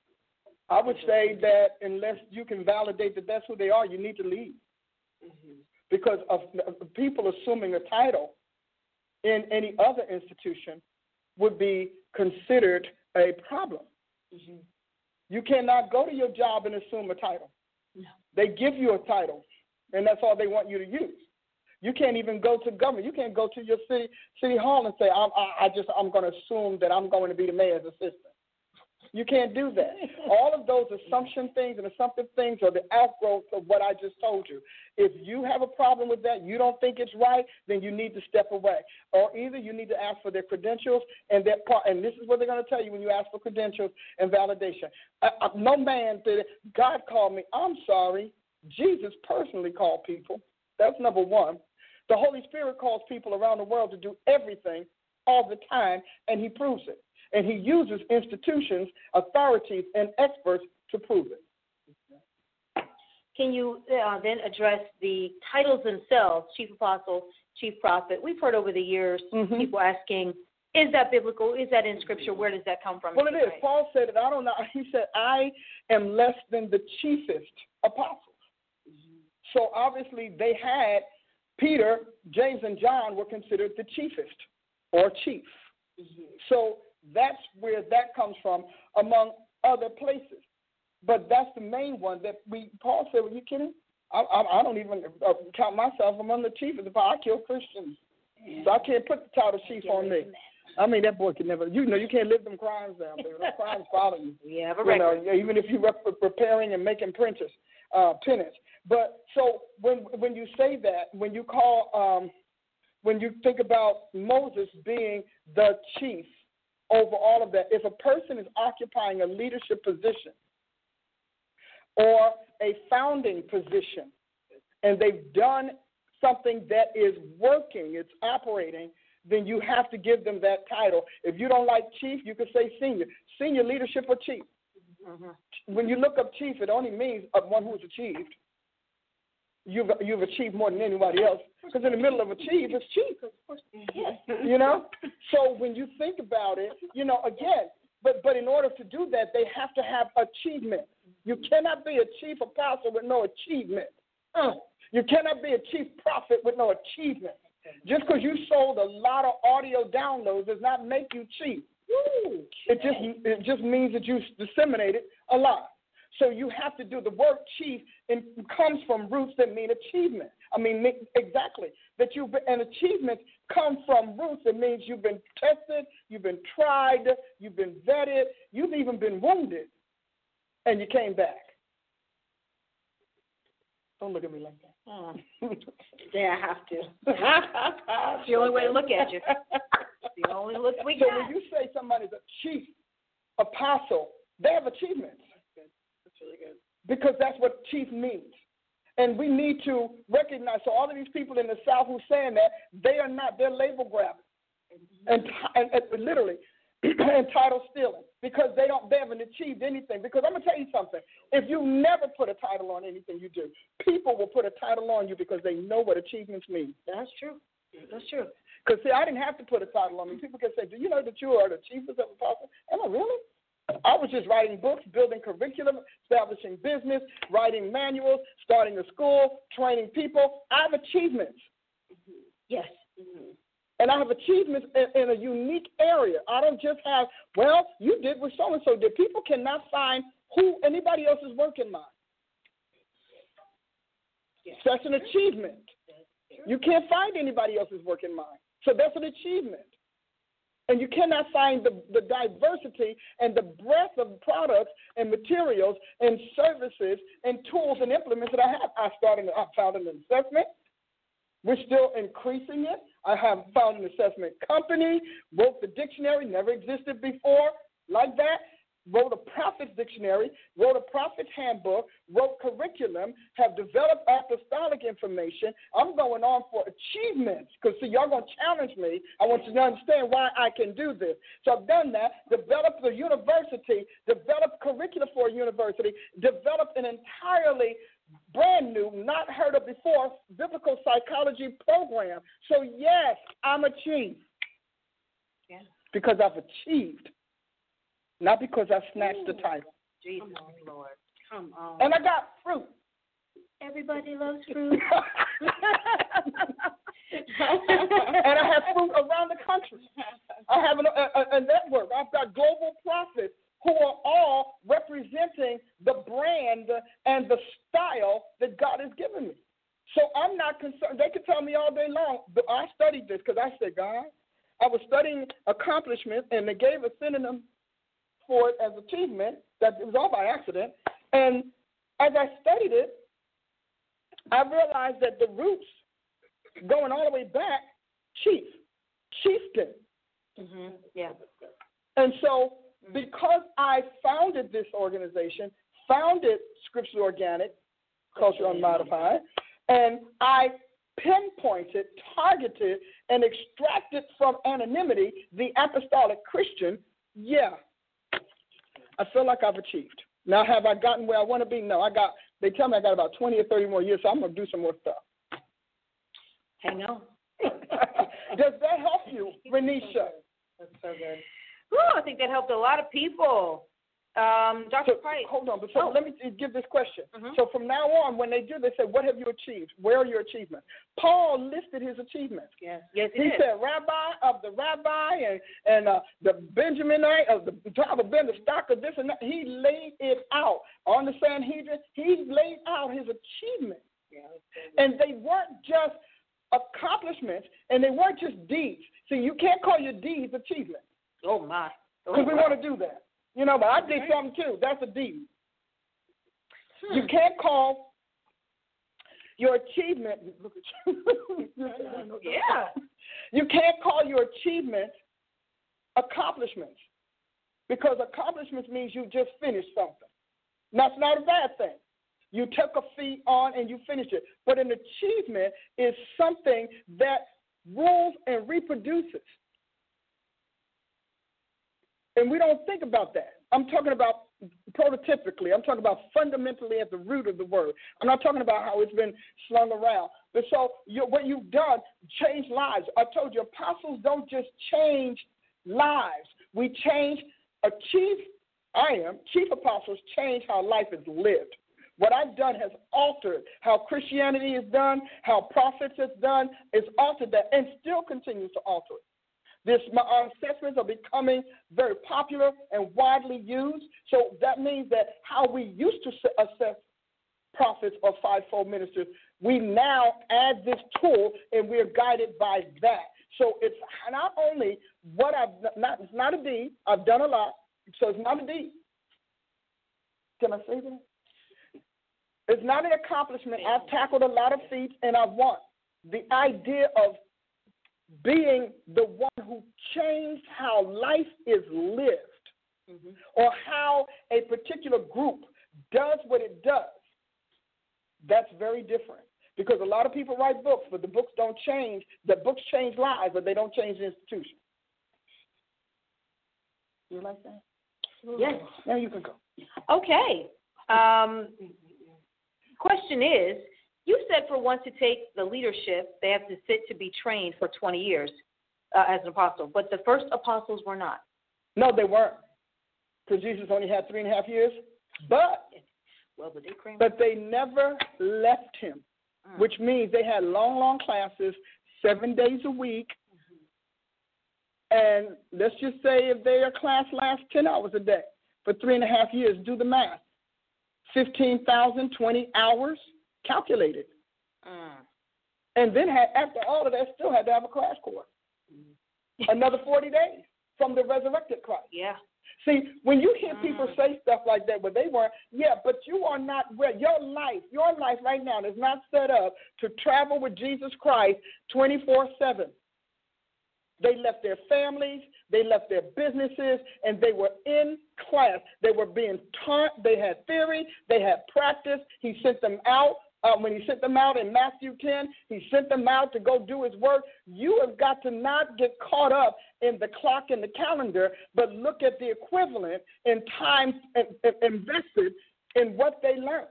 I would say that unless you can validate that that's who they are, you need to leave. Mm-hmm. Because of, of people assuming a title in any other institution would be considered a problem. Mm-hmm. You cannot go to your job and assume a title. No. They give you a title, and that's all they want you to use. You can't even go to government. You can't go to your city city hall and say, "I'm I, I just I'm going to assume that I'm going to be the mayor's assistant." You can't do that. All of those assumption things and assumptive things are the outgrowth of what I just told you. If you have a problem with that, you don't think it's right, then you need to step away. Or either you need to ask for their credentials and their part. And this is what they're going to tell you when you ask for credentials and validation. I, I, no man did it. God called me. I'm sorry. Jesus personally called people. That's number one. The Holy Spirit calls people around the world to do everything all the time, and He proves it and he uses institutions, authorities, and experts to prove it. Can you uh, then address the titles themselves, chief apostle, chief prophet? We've heard over the years mm-hmm. people asking, is that biblical? Is that in scripture? Where does that come from? Well, it is. Paul said it. I don't know. He said, I am less than the chiefest apostle. So obviously they had Peter, James, and John were considered the chiefest or chief. Mm-hmm. So that's where that comes from, among other places. But that's the main one that we. Paul said, "Were you kidding? I, I, I don't even uh, count myself among the chief. of If I kill Christians, yeah. so I can't put the title chief on me." I mean, that boy can never. You know, you can't live them crimes down there. The crimes follow you. We have a record. You know, even if you're preparing and making printers, uh, penance. But so when when you say that, when you call, um, when you think about Moses being the chief, over all of that. If a person is occupying a leadership position or a founding position and they've done something that is working, it's operating, then you have to give them that title. If you don't like chief, you could say senior. Senior leadership or chief. Mm-hmm. When you look up chief, it only means one who's achieved you've you've achieved more than anybody else. Because in the middle of achieve, it's cheap. You know. So when you think about it, you know, again, but but in order to do that, they have to have achievement. You cannot be a chief apostle with no achievement. Uh, you cannot be a chief prophet with no achievement. Just because you sold a lot of audio downloads does not make you chief. It just it just means that you disseminated a lot. So you have to do the work chief and comes from roots that mean achievement. I mean exactly that you and achievements come from roots that means you've been tested, you've been tried, you've been vetted, you've even been wounded, and you came back. Don't look at me like that. Hmm. yeah, I have to. it's the only way to look at you. It's the only look we so got. when you say somebody's a chief apostle, they have achievements. That's really good. Because that's what chief means. And we need to recognize. So all of these people in the South who saying that they are not. They're label grabbing, and, and, and literally, and title stealing because they don't. They haven't achieved anything. Because I'm gonna tell you something. If you never put a title on anything you do, people will put a title on you because they know what achievements mean. That's true. That's true. Because see, I didn't have to put a title on me. People can say, "Do you know that you are the chiefest of apostles?" Am I really? I was just writing books, building curriculum, establishing business, writing manuals, starting a school, training people. I have achievements. Yes. Mm-hmm. And I have achievements in, in, a unique area. I don't just have, well, you did what so and so did. People cannot find who anybody else's work in mine. Yes. That's an achievement. You can't find anybody else's work in mine. So that's an achievement. And you cannot find the, the diversity and the breadth of products and materials and services and tools and implements that I have. I started, I found an assessment. We're still increasing it. I have found an assessment company, wrote the dictionary, never existed before like that wrote a prophet's dictionary, wrote a prophet's handbook, wrote curriculum, have developed apostolic information. I'm going on for achievements because, see, y'all going to challenge me. I want you to understand why I can do this. So I've done that, developed a university, developed curricula for a university, developed an entirely brand new, not heard of before, biblical psychology program. So, yes, I'm achieved. Yeah. Because I've achieved not because I snatched the title. Jesus, Lord. Come on. And I got fruit. Everybody loves fruit. and I have fruit around the country. I have an, a, a network. I've got global prophets who are all representing the brand and the style that God has given me. So I'm not concerned. They could tell me all day long, but I studied this because I said, God, I was studying accomplishment, and they gave a synonym for it as achievement, that it was all by accident. And as I studied it, I realized that the roots going all the way back, chief, chieftain. Mm-hmm. Yeah. And so, because I founded this organization, founded Scripture Organic, Culture Unmodified, and I pinpointed, targeted, and extracted from anonymity the apostolic Christian, yeah, I feel like I've achieved. Now, have I gotten where I want to be? No, I got. They tell me I got about twenty or thirty more years, so I'm gonna do some more stuff. Hang on. Does that help you, Renisha? That's so good. Ooh, I think that helped a lot of people. Um, Dr. So, Price. Hold on, but so oh. let me give this question. Mm-hmm. So from now on, when they do, they say, "What have you achieved? Where are your achievements?" Paul listed his achievements. Yes, yes, he said, "Rabbi of the rabbi and and uh, the Benjaminite of the tribe of Ben, the stock of this and that." He laid it out on the Sanhedrin. He laid out his achievements, yeah, and they weren't just accomplishments, and they weren't just deeds. See, you can't call your deeds achievements. Oh my! Because oh, we want to do that. You know, but I did something too. That's a deed. Hmm. You can't call your achievement. Look at you. yeah. You can't call your achievement accomplishments because accomplishments means you just finished something. That's not a bad thing. You took a feat on and you finished it. But an achievement is something that rules and reproduces. And we don't think about that. I'm talking about prototypically. I'm talking about fundamentally at the root of the word. I'm not talking about how it's been slung around. But so you, what you've done, changed lives. I told you, apostles don't just change lives. We change a chief, I am, chief apostles change how life is lived. What I've done has altered how Christianity is done, how prophets is done, is altered that and still continues to alter it. This, my, our assessments are becoming very popular and widely used. So that means that how we used to assess prophets or fivefold ministers, we now add this tool and we're guided by that. So it's not only what I've not it's not a deed. I've done a lot, so it's not a D. Can I say that? It's not an accomplishment. I've tackled a lot of feats and I've won. The idea of being the one who changed how life is lived mm-hmm. or how a particular group does what it does, that's very different. Because a lot of people write books, but the books don't change. The books change lives, but they don't change the institution. You like that? Yes. Now you can go. Okay. Um, question is, you said for one to take the leadership, they have to sit to be trained for 20 years uh, as an apostle, but the first apostles were not. No, they weren't, because Jesus only had three and a half years. But well, but they, but they never left him, mm. which means they had long, long classes, seven days a week. Mm-hmm. And let's just say if their class lasts 10 hours a day for three and a half years, do the math. 15,000, 20 hours calculated. Mm. And then had, after all of that, still had to have a crash course. Mm. Another 40 days from the resurrected Christ. Yeah. See, when you hear people mm. say stuff like that, but they weren't, yeah, but you are not ready. Your life, your life right now is not set up to travel with Jesus Christ 24 7. They left their families, they left their businesses, and they were in class. They were being taught, they had theory, they had practice. He sent them out. Uh, when he sent them out in Matthew 10, he sent them out to go do his work. You have got to not get caught up in the clock and the calendar, but look at the equivalent in time invested in what they learned.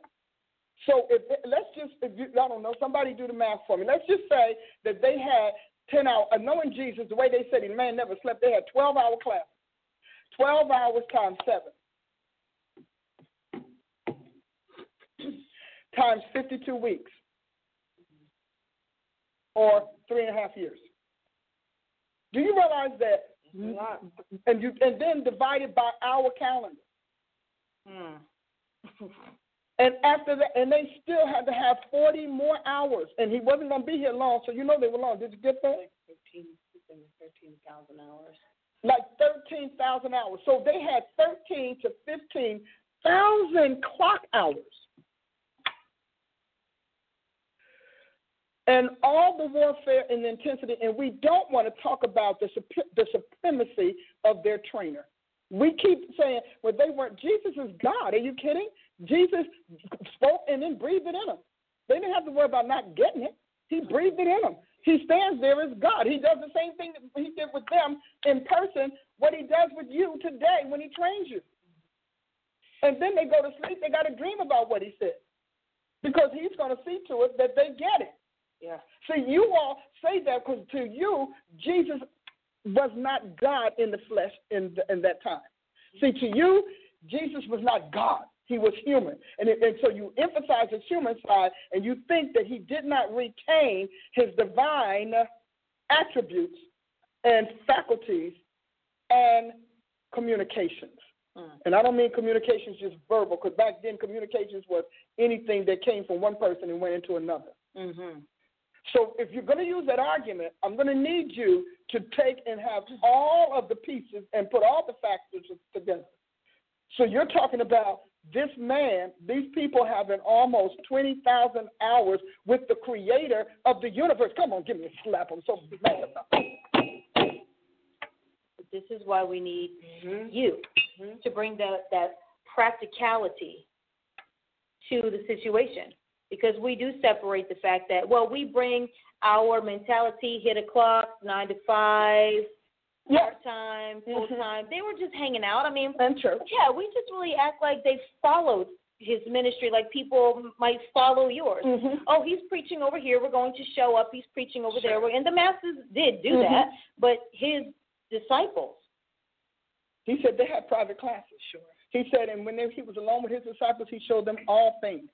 So if let's just, if you, I don't know, somebody do the math for me. Let's just say that they had 10 hours, uh, knowing Jesus, the way they said he, man never slept, they had 12 hour class. 12 hours times 7 times 52 weeks or three and a half years. Do you realize that? And you and then divided by our calendar. Hmm. and after that, and they still had to have 40 more hours, and he wasn't going to be here long, so you know they were long. Did you get that? Like 13, 13,000 hours. Like 13,000 hours. So they had 13 to 15,000 clock hours and all the warfare and the intensity, and we don't want to talk about the, the supremacy of their trainer. We keep saying, well, they weren't. Jesus is God. Are you kidding? Jesus spoke and then breathed it in them. They didn't have to worry about not getting it. He breathed it in them. He stands there as God. He does the same thing that he did with them in person, what he does with you today when he trains you. And then they go to sleep, they got to dream about what he said because he's going to see to it that they get it. Yeah. See, you all say that because to you, Jesus was not God in the flesh in, the, in that time. See, to you, Jesus was not God. He was human. And, it, and so you emphasize his human side, and you think that he did not retain his divine attributes and faculties and communications. Mm. And I don't mean communications just verbal, because back then communications was anything that came from one person and went into another. Mm-hmm. So if you're going to use that argument, I'm going to need you to take and have all of the pieces and put all the factors together. So you're talking about this man, these people having almost 20,000 hours with the creator of the universe. Come on, give me a slap. I'm so mad about. This is why we need mm-hmm. you mm-hmm. to bring the, that practicality to the situation because we do separate the fact that, well, we bring our mentality, hit a clock, nine to five, part time, full time. Mm-hmm. They were just hanging out. I mean, and church. Yeah, we just really act like they followed his ministry like people might follow yours. Mm-hmm. Oh, he's preaching over here. We're going to show up. He's preaching over sure. there. And the masses did do mm-hmm. that, but his disciples He said they had private classes. Sure. He said, and when he was alone with his disciples, he showed them all things.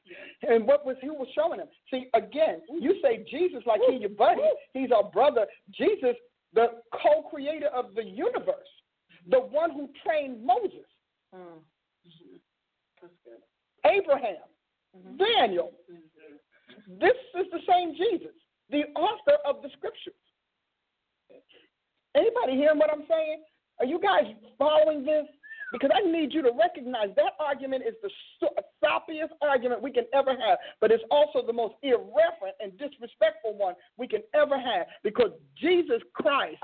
And what was he was showing them? See, again, you say Jesus like he your buddy, he's our brother. Jesus, the co-creator of the universe, the one who trained Moses, Mm. Abraham, Daniel. This is the same Jesus, the author of the scriptures. Anybody hearing what I'm saying? Are you guys following this? Because I need you to recognize that argument is the so- soppiest argument we can ever have, but it's also the most irreverent and disrespectful one we can ever have because Jesus Christ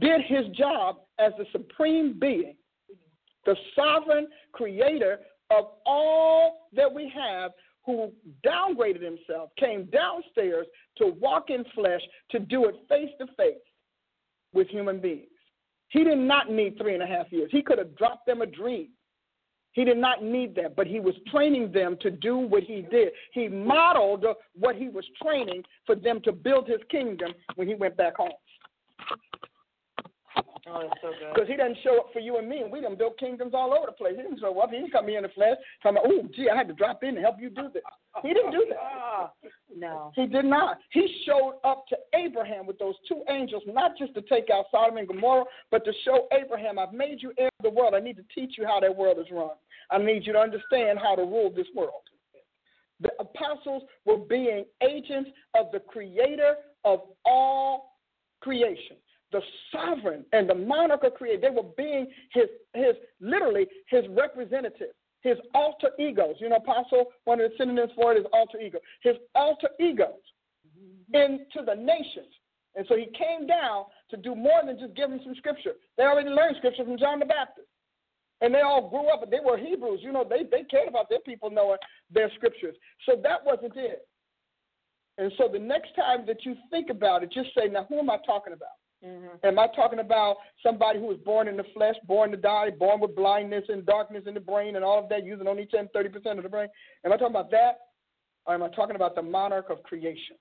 did his job as the supreme being, the sovereign creator of all that we have, who downgraded himself, came downstairs to walk in flesh, to do it face to face with human beings. He did not need three and a half years. He could have dropped them a dream. He did not need that, but he was training them to do what he did. He modeled what he was training for them to build his kingdom when he went back home. Oh, that's so good. Because he doesn't show up for you and me, and we done built kingdoms all over the place. He didn't show up. He didn't come here in the flesh, talking about, oh, gee, I had to drop in and help you do this. He didn't do that. No. He did not. He showed up to Abraham with those two angels, not just to take out Sodom and Gomorrah, but to show Abraham, I've made you heir of the world. I need to teach you how that world is run. I need you to understand how to rule this world. The apostles were being agents of the creator of all creation, the sovereign and the monarch of creation. They were being his, his literally his representatives his alter egos. You know, apostle, one of the synonyms for it is alter ego. His alter egos mm-hmm. into the nations. And so he came down to do more than just give them some scripture. They already learned scripture from John the Baptist. And they all grew up, and they were Hebrews. You know, they, they cared about their people knowing their scriptures. So that wasn't it. And so the next time that you think about it, just say, now, who am I talking about? Mm-hmm. Am I talking about somebody who was born in the flesh, born to die, born with blindness and darkness in the brain and all of that, using only 10, 30% of the brain? Am I talking about that? Or am I talking about the monarch of creation?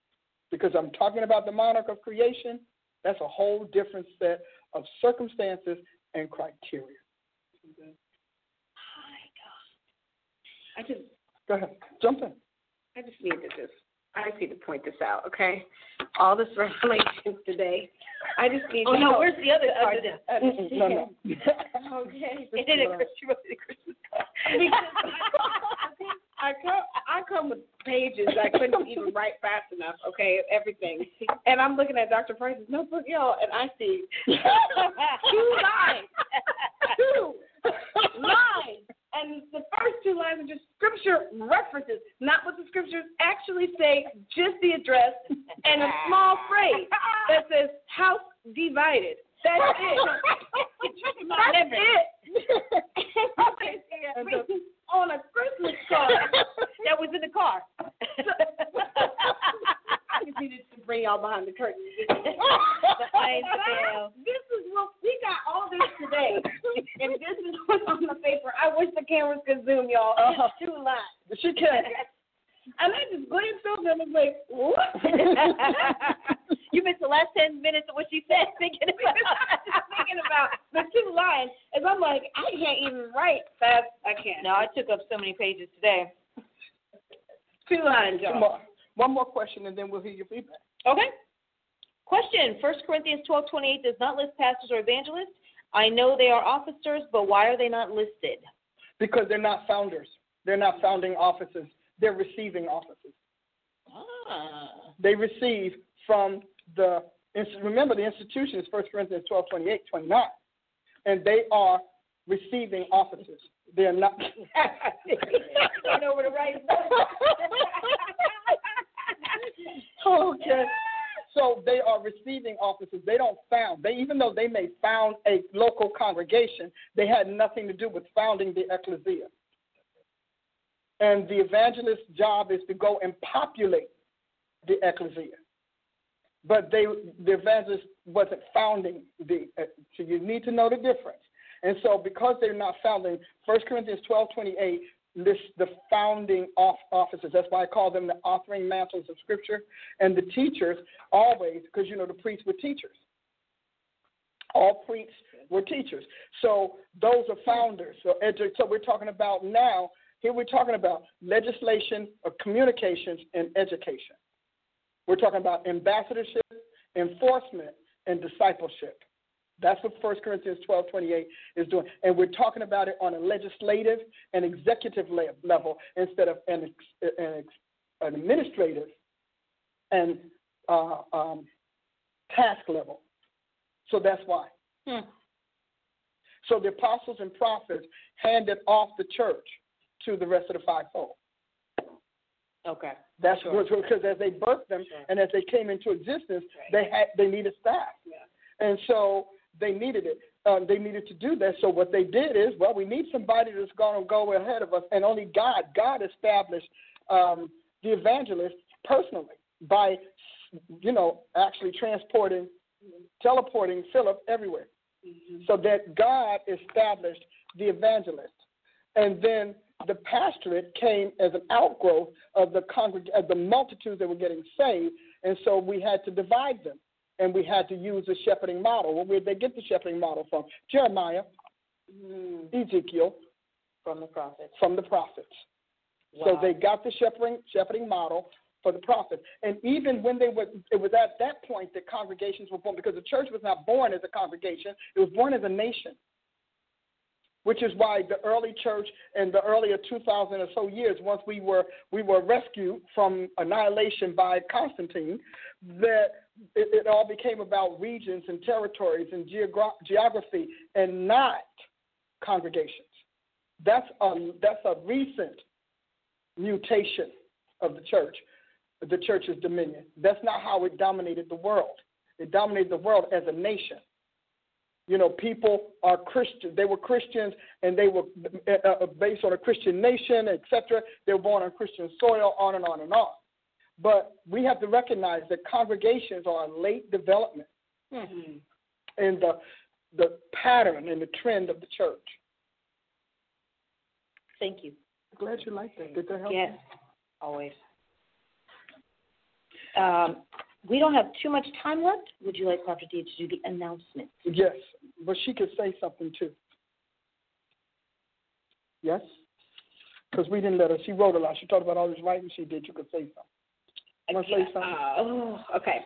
Because I'm talking about the monarch of creation, that's a whole different set of circumstances and criteria. I just, Go ahead. Jump in. I just need to just, I just need to point this out, okay? All this revelations today. I just need Oh to no, help where's the other part? understand. No, no. Okay. It did a Christmas, card. Because I come, I come with pages I couldn't even write fast enough. Okay, everything, and I'm looking at Dr. Price's notebook, y'all, and I see two lines, two lines, and the first two lines are just scripture references, not what the scriptures actually say, just the address and a small phrase that says house divided. That's it. That's it. okay, on a Christmas card that was in the car. I just needed to bring y'all behind the curtain. The veil. This is what we got all this today, and this is what's on the paper. I wish the cameras could zoom, y'all. Uh-huh. It's two lines, She can. and I just glanced over and was like, "What?" you missed the last ten minutes of what she said, thinking about. thinking about the two lines, and I'm like, I can't even write fast. I can't. No, I took up so many pages today. two lines, y'all. on. One more question, and then we'll hear your feedback. Okay. Question: First Corinthians twelve twenty eight does not list pastors or evangelists. I know they are officers, but why are they not listed? Because they're not founders. They're not founding offices. They're receiving offices. Ah. They receive from the, remember the institution is 1 Corinthians 12, 28, 29. And they are receiving offices. They're not. Went over the right. okay. So they are receiving offices. They don't found. They even though they may found a local congregation, they had nothing to do with founding the ecclesia. And the evangelist's job is to go and populate the ecclesia. But they, the evangelist wasn't founding the. Uh, so you need to know the difference. And so, because they're not founding, 1 Corinthians 12, 28 lists the founding off offices. That's why I call them the authoring mantles of Scripture. And the teachers always, because you know the priests were teachers, All priests were teachers. So those are founders. So, so we're talking about now, here we're talking about legislation of communications and education. We're talking about ambassadorship, enforcement, and discipleship. That's what 1 Corinthians 12 28 is doing. And we're talking about it on a legislative and executive level instead of an, an, an administrative and uh, um, task level. So that's why. Hmm. So the apostles and prophets handed off the church to the rest of the fivefold. Okay. That's sure. because as they birthed them sure. and as they came into existence, right. they had they needed staff. Yeah. And so they needed it. Um, they needed to do that. So what they did is, well, we need somebody that's going to go ahead of us, and only God. God established um, the evangelist personally by, you know, actually transporting, teleporting Philip everywhere, mm-hmm. so that God established the evangelist, and then the pastorate came as an outgrowth of the congreg- of the multitudes that were getting saved, and so we had to divide them and we had to use the shepherding model. Well, where did they get the shepherding model from? Jeremiah, mm. Ezekiel, from the prophets. From the prophets. Wow. So they got the shepherding shepherding model for the prophets. And even when they were, it was at that point that congregations were born because the church was not born as a congregation; it was born as a nation which is why the early church in the earlier 2000 or so years, once we were we were rescued from annihilation by Constantine, that it, it all became about regions and territories and geogra- geography and not congregations. That's a that's a recent mutation of the church, the church's dominion. That's not how it dominated the world. It dominated the world as a nation. You know, people are Christian. They were Christians, and they were uh, uh, based on a Christian nation, etc. They were born on Christian soil, on and on and on. But we have to recognize that congregations are a late development mm-hmm. in the the pattern and the trend of the church. Thank you. Glad you like that. Did that help? Yes, always. Um, we don't have too much time left. Would you like Dr. D to do the announcement? Yes, but she could say something too. Yes? Because we didn't let her. She wrote a lot. She talked about all this writing she did. You could say something. I want to say something? Uh, oh, okay.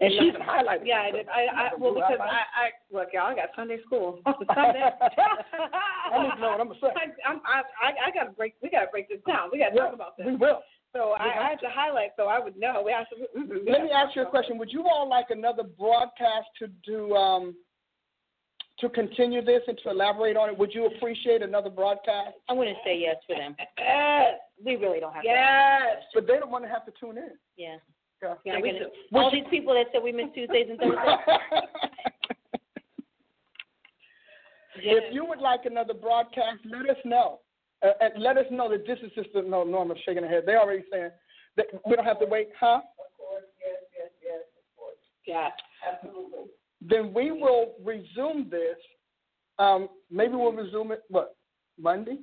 And she's highlighted. Yeah, I did. I, I well because I, I look, y'all. I got Sunday school Sunday. I need to know what I'm gonna say. I, I'm, I, I, I got to break. We got to break this down. We got to talk about this. We will. So I, I had to highlight so I would know. We have to, we Let me ask you a question. Would you all like another broadcast to do um, to continue this and to elaborate on it? Would you appreciate another broadcast? I'm going to say yes for them. we really don't have. Yes, but they don't want to have to tune in. Yeah. Yeah. yeah we gonna, all these people that said we miss Tuesdays and Thursdays. If you would like another broadcast, let us know. Uh, and let us know that this is just a, no Norma shaking her head. They already saying that we don't have to wait, huh? Of course, yes, yes, yes, of course. Yeah, absolutely. Then we will resume this. Um, maybe we'll resume it what Monday,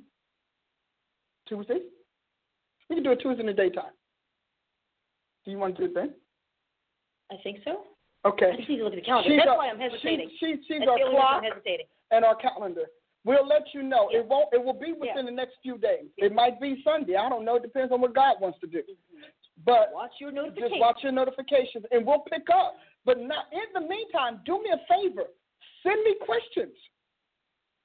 Tuesday. We can do it Tuesday in the daytime. Do you want to do it then? I think so. Okay. I just need to look at the calendar. She's That's our, why I'm hesitating. She, she, she's our clock and our calendar. We'll let you know. Yeah. It won't. It will be within yeah. the next few days. Yeah. It might be Sunday. I don't know. It depends on what God wants to do. Mm-hmm. But watch your notifications. Just watch your notifications, and we'll pick up. But not in the meantime. Do me a favor. Send me questions,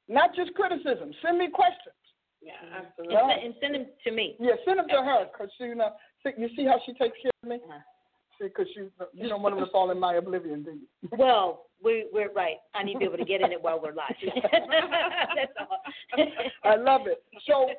not just criticism. Send me questions. Yeah, absolutely. And, and send them to me. Yeah, send them to her because you know. You see how she takes care of me. Uh-huh because you you don't want them to fall in my oblivion, do you? Well, we we're right. I need to be able to get in it while we're live. That's all. I love it. So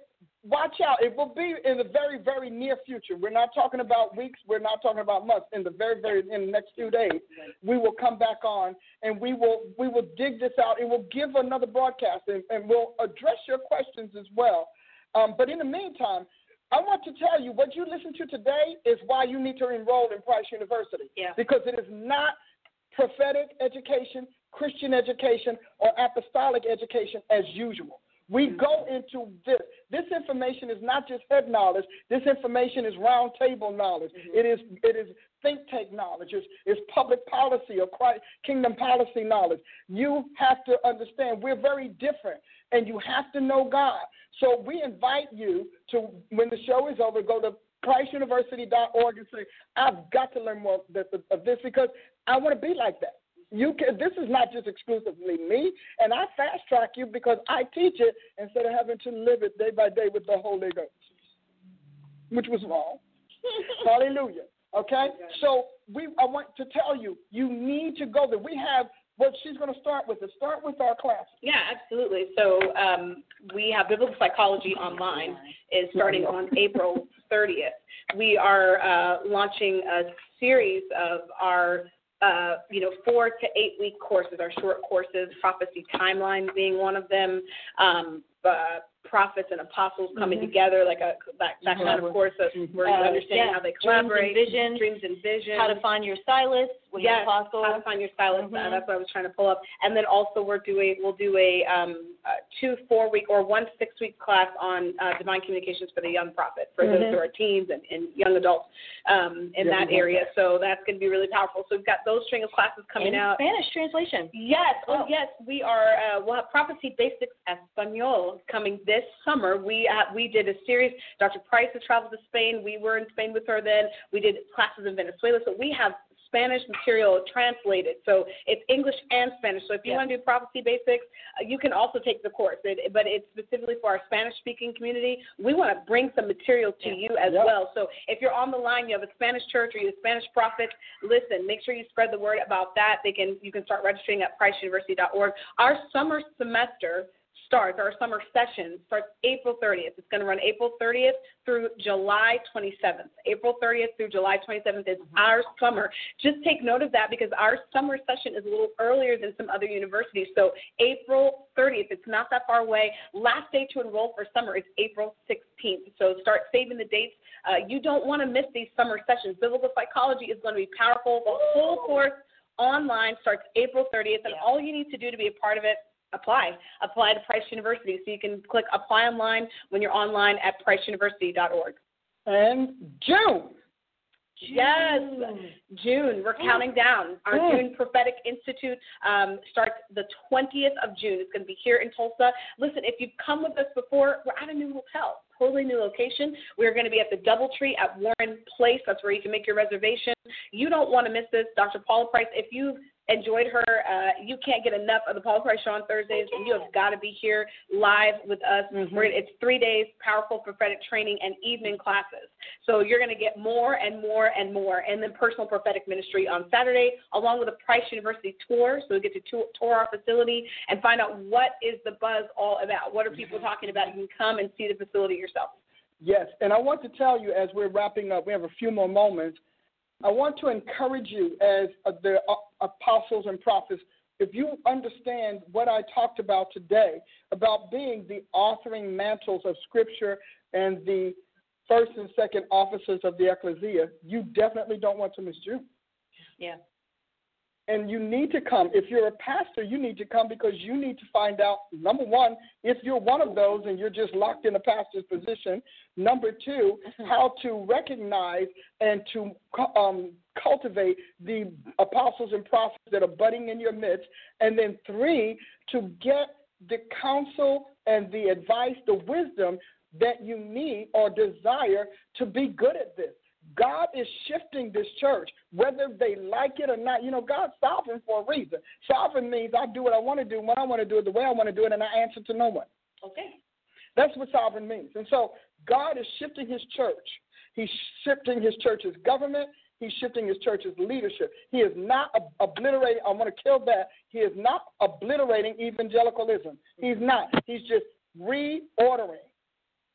watch out. It will be in the very very near future. We're not talking about weeks. We're not talking about months. In the very very in the next few days, we will come back on and we will we will dig this out. It will give another broadcast and, and we'll address your questions as well. Um, but in the meantime, I want to tell you what you listen to today is why you need to enroll in Price University. Yeah. Because it is not prophetic education, Christian education, or apostolic education as usual. We go into this. This information is not just head knowledge. This information is round table knowledge. Mm-hmm. It is it is think tank knowledge. It's, it's public policy or Christ, kingdom policy knowledge. You have to understand we're very different, and you have to know God. So we invite you to when the show is over, go to PriceUniversity.org and say, I've got to learn more of this because I want to be like that. You can. This is not just exclusively me, and I fast track you because I teach it instead of having to live it day by day with the Holy Ghost, which was wrong. Hallelujah. Okay. So we. I want to tell you, you need to go there. We have what she's going to start with. Is start with our class. Yeah, absolutely. So um, we have biblical psychology online is starting on April 30th. We are uh, launching a series of our uh, you know, four to eight week courses, our short courses, prophecy timeline being one of them, um, uh, prophets and apostles coming Mhm. together, like a that, that kind of course of we're Uh, understanding yeah. how they Dreams and collaborate, dreams and vision, How to find your stylist when yes, you're apostle. how to find your stylist. Uh, Mhm. that's what I was trying to pull up. And then also we're doing we'll do a um, uh, two four week or one six week class on uh, divine communications for the young prophet for those Mhm. who are teens and, and young adults um, in Yeah, that area. So that's going to be really powerful. So we've got those string of classes coming In out. Spanish translation. Yes, oh Oh. yes, we are. Uh, we'll have Prophecy Basics Espanol coming this summer. We uh, we did a series. Dr. Price has traveled to Spain. We were in Spain with her then. We did classes in Venezuela. So we have Spanish material translated. So it's English and Spanish. So if you Yeah. want to do Prophecy Basics, uh, you can also take the course. It, but it's specifically for our Spanish-speaking community. We want to bring some material to you as Yeah. well. So if you're on the line, you have a Spanish church or you have a Spanish prophet, listen, make sure you spread the word about that. They can you can start registering at priceuniversity.org. Our summer semester starts, our summer session starts April 30th. It's going to run April 30th through July 27th. April 30th through July 27th is our summer. Just take note of that because our summer session is a little earlier than some other universities. So April 30th, it's not that far away. Last day to enroll for summer is April 16th. So start saving the dates. Uh, you don't want to miss these summer sessions. Biblical psychology is going to be powerful. The whole course online starts April 30th, and Yeah. all you need to do to be a part of it apply. Apply to Price University. So you can click apply online when you're online at priceuniversity.org. And June. Yes, June. We're counting down. Our. June Prophetic Institute um, starts the 20th of June. It's going to be here in Tulsa. Listen, if you've come with us before, we're at a new hotel, totally new location. We're going to be at the DoubleTree at Warren Place. That's where you can make your reservation. You don't want to miss this. Dr. Paula Price, if you've enjoyed her, uh, you can't get enough of the Paula Price Show on Thursdays, and you have got to be here live with us. We're, it's three days, powerful prophetic training and evening classes. So you're going to get more and more and more. And then personal prophetic ministry on Saturday, along with a Price University tour. So you get to tour, tour our facility and find out what is the buzz all about. What are people talking about? You can come and see the facility yourself. Yes, and I want to tell you as we're wrapping up, we have a few more moments. I want to encourage you as uh, the uh, apostles and prophets. If you understand what I talked about today, about being the authoring mantles of Scripture and the first and second officers of the ecclesia, you definitely don't want to miss June. Yeah. And you need to come. If you're a pastor, you need to come because you need to find out number one, if you're one of those and you're just locked in a pastor's position. Number 2 how to recognize and to um, cultivate the apostles and prophets that are budding in your midst. And then three, to get the counsel and the advice, the wisdom that you need or desire to be good at this. God is shifting this church, whether they like it or not. You know, God's sovereign for a reason. Sovereign means I do what I want to do, when I want to do it, the way I want to do it, and I answer to no one. Okay. That's what sovereign means. And so God is shifting his church. He's shifting his church's government. He's shifting his church's leadership. He is not ob- obliterating, I want to kill that. He is not obliterating evangelicalism. He's not. He's just reordering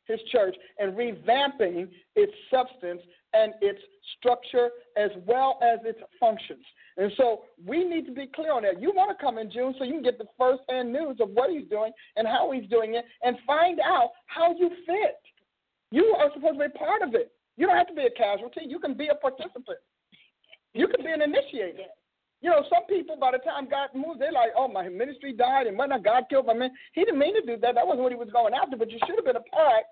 his church and revamping its substance and its structure as well as its functions. And so we need to be clear on that. You want to come in June so you can get the first hand news of what he's doing and how he's doing it and find out how you fit. You are supposed to be part of it. You don't have to be a casualty. You can be a participant. You can be an initiator. You know, some people by the time God moves, they're like, "Oh, my ministry died, and when God killed my man." He didn't mean to do that. That wasn't what he was going after. But you should have been a part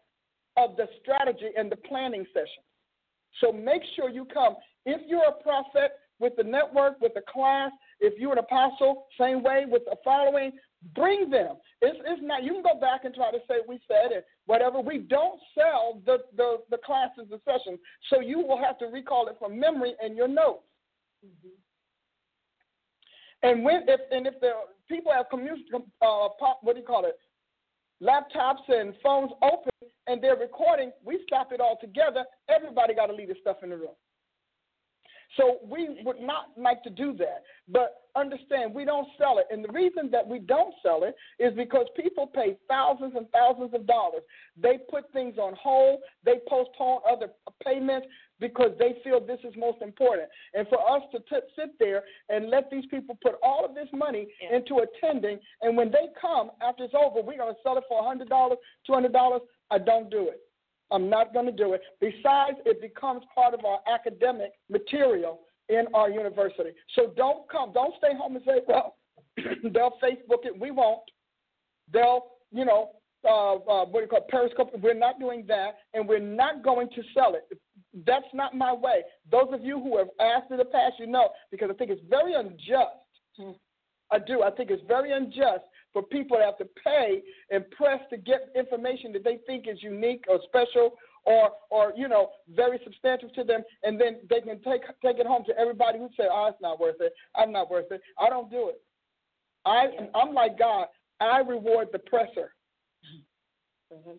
of the strategy and the planning session. So make sure you come. If you're a prophet with the network, with the class, if you're an apostle, same way with a following, bring them. It's, it's not. You can go back and try to say we said it, whatever. We don't sell the the, the classes, the sessions, so you will have to recall it from memory and your notes. Mm-hmm. And when if and if the people have commu- uh, pop, what do you call it? Laptops and phones open and they're recording, we stop it all together. Everybody got to leave the stuff in the room. So we would not like to do that. But understand, we don't sell it. And the reason that we don't sell it is because people pay thousands and thousands of dollars. They put things on hold, they postpone other payments because they feel this is most important. And for us to t- sit there and let these people put all of this money yeah. into attending, and when they come after it's over, we're going to sell it for $100, $200, I don't do it. I'm not going to do it. Besides, it becomes part of our academic material in our university. So don't come, don't stay home and say, well, they'll Facebook it. We won't. They'll, you know, uh, uh, what do you call it, Periscope. We're not doing that, and we're not going to sell it. That's not my way. Those of you who have asked in the past, you know, because I think it's very unjust. Hmm. I do. I think it's very unjust for people to have to pay and press to get information that they think is unique or special or or you know very substantial to them, and then they can take take it home to everybody who say, "Oh, it's not worth it. I'm not worth it. I don't do it." I I'm like God. I reward the presser. Mm-hmm.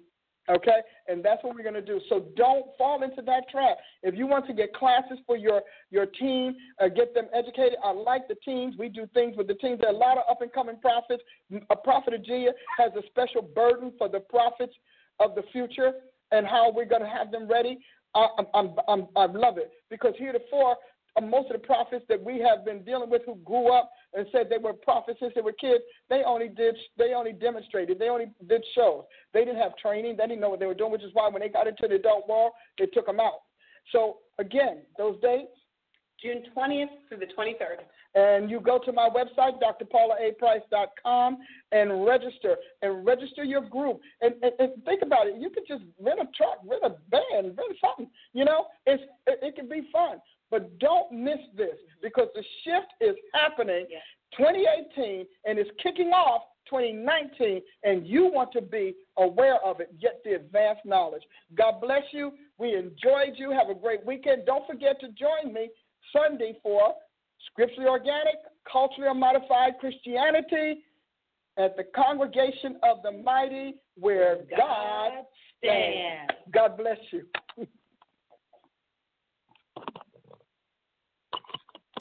Okay? And that's what we're going to do. So don't fall into that trap. If you want to get classes for your, your team, uh, get them educated, I like the teams. We do things with the teams. There are a lot of up and coming prophets. A prophet of Gia has a special burden for the prophets of the future and how we're going to have them ready. I, I'm, I'm, I love it because heretofore, Uh, most of the prophets that we have been dealing with who grew up and said they were prophets since they were kids, they only did they only demonstrated, they only did shows. They didn't have training, they didn't know what they were doing, which is why when they got into the adult world, they took them out. So again, those dates June 20th through the 23rd. And you go to my website, drpaulaaprice.com, and register. And register your group. And, and, and, think about it. You could just rent a truck, rent a band, rent something. You know, it's, it, it can be fun. But don't miss this because the shift is happening 2018 and it's kicking off 2019, and you want to be aware of it, get the advanced knowledge. God bless you. We enjoyed you. Have a great weekend. Don't forget to join me Sunday for Scripturally Organic, Culturally Unmodified Christianity at the Congregation of the Mighty, where God, God stands. God bless you.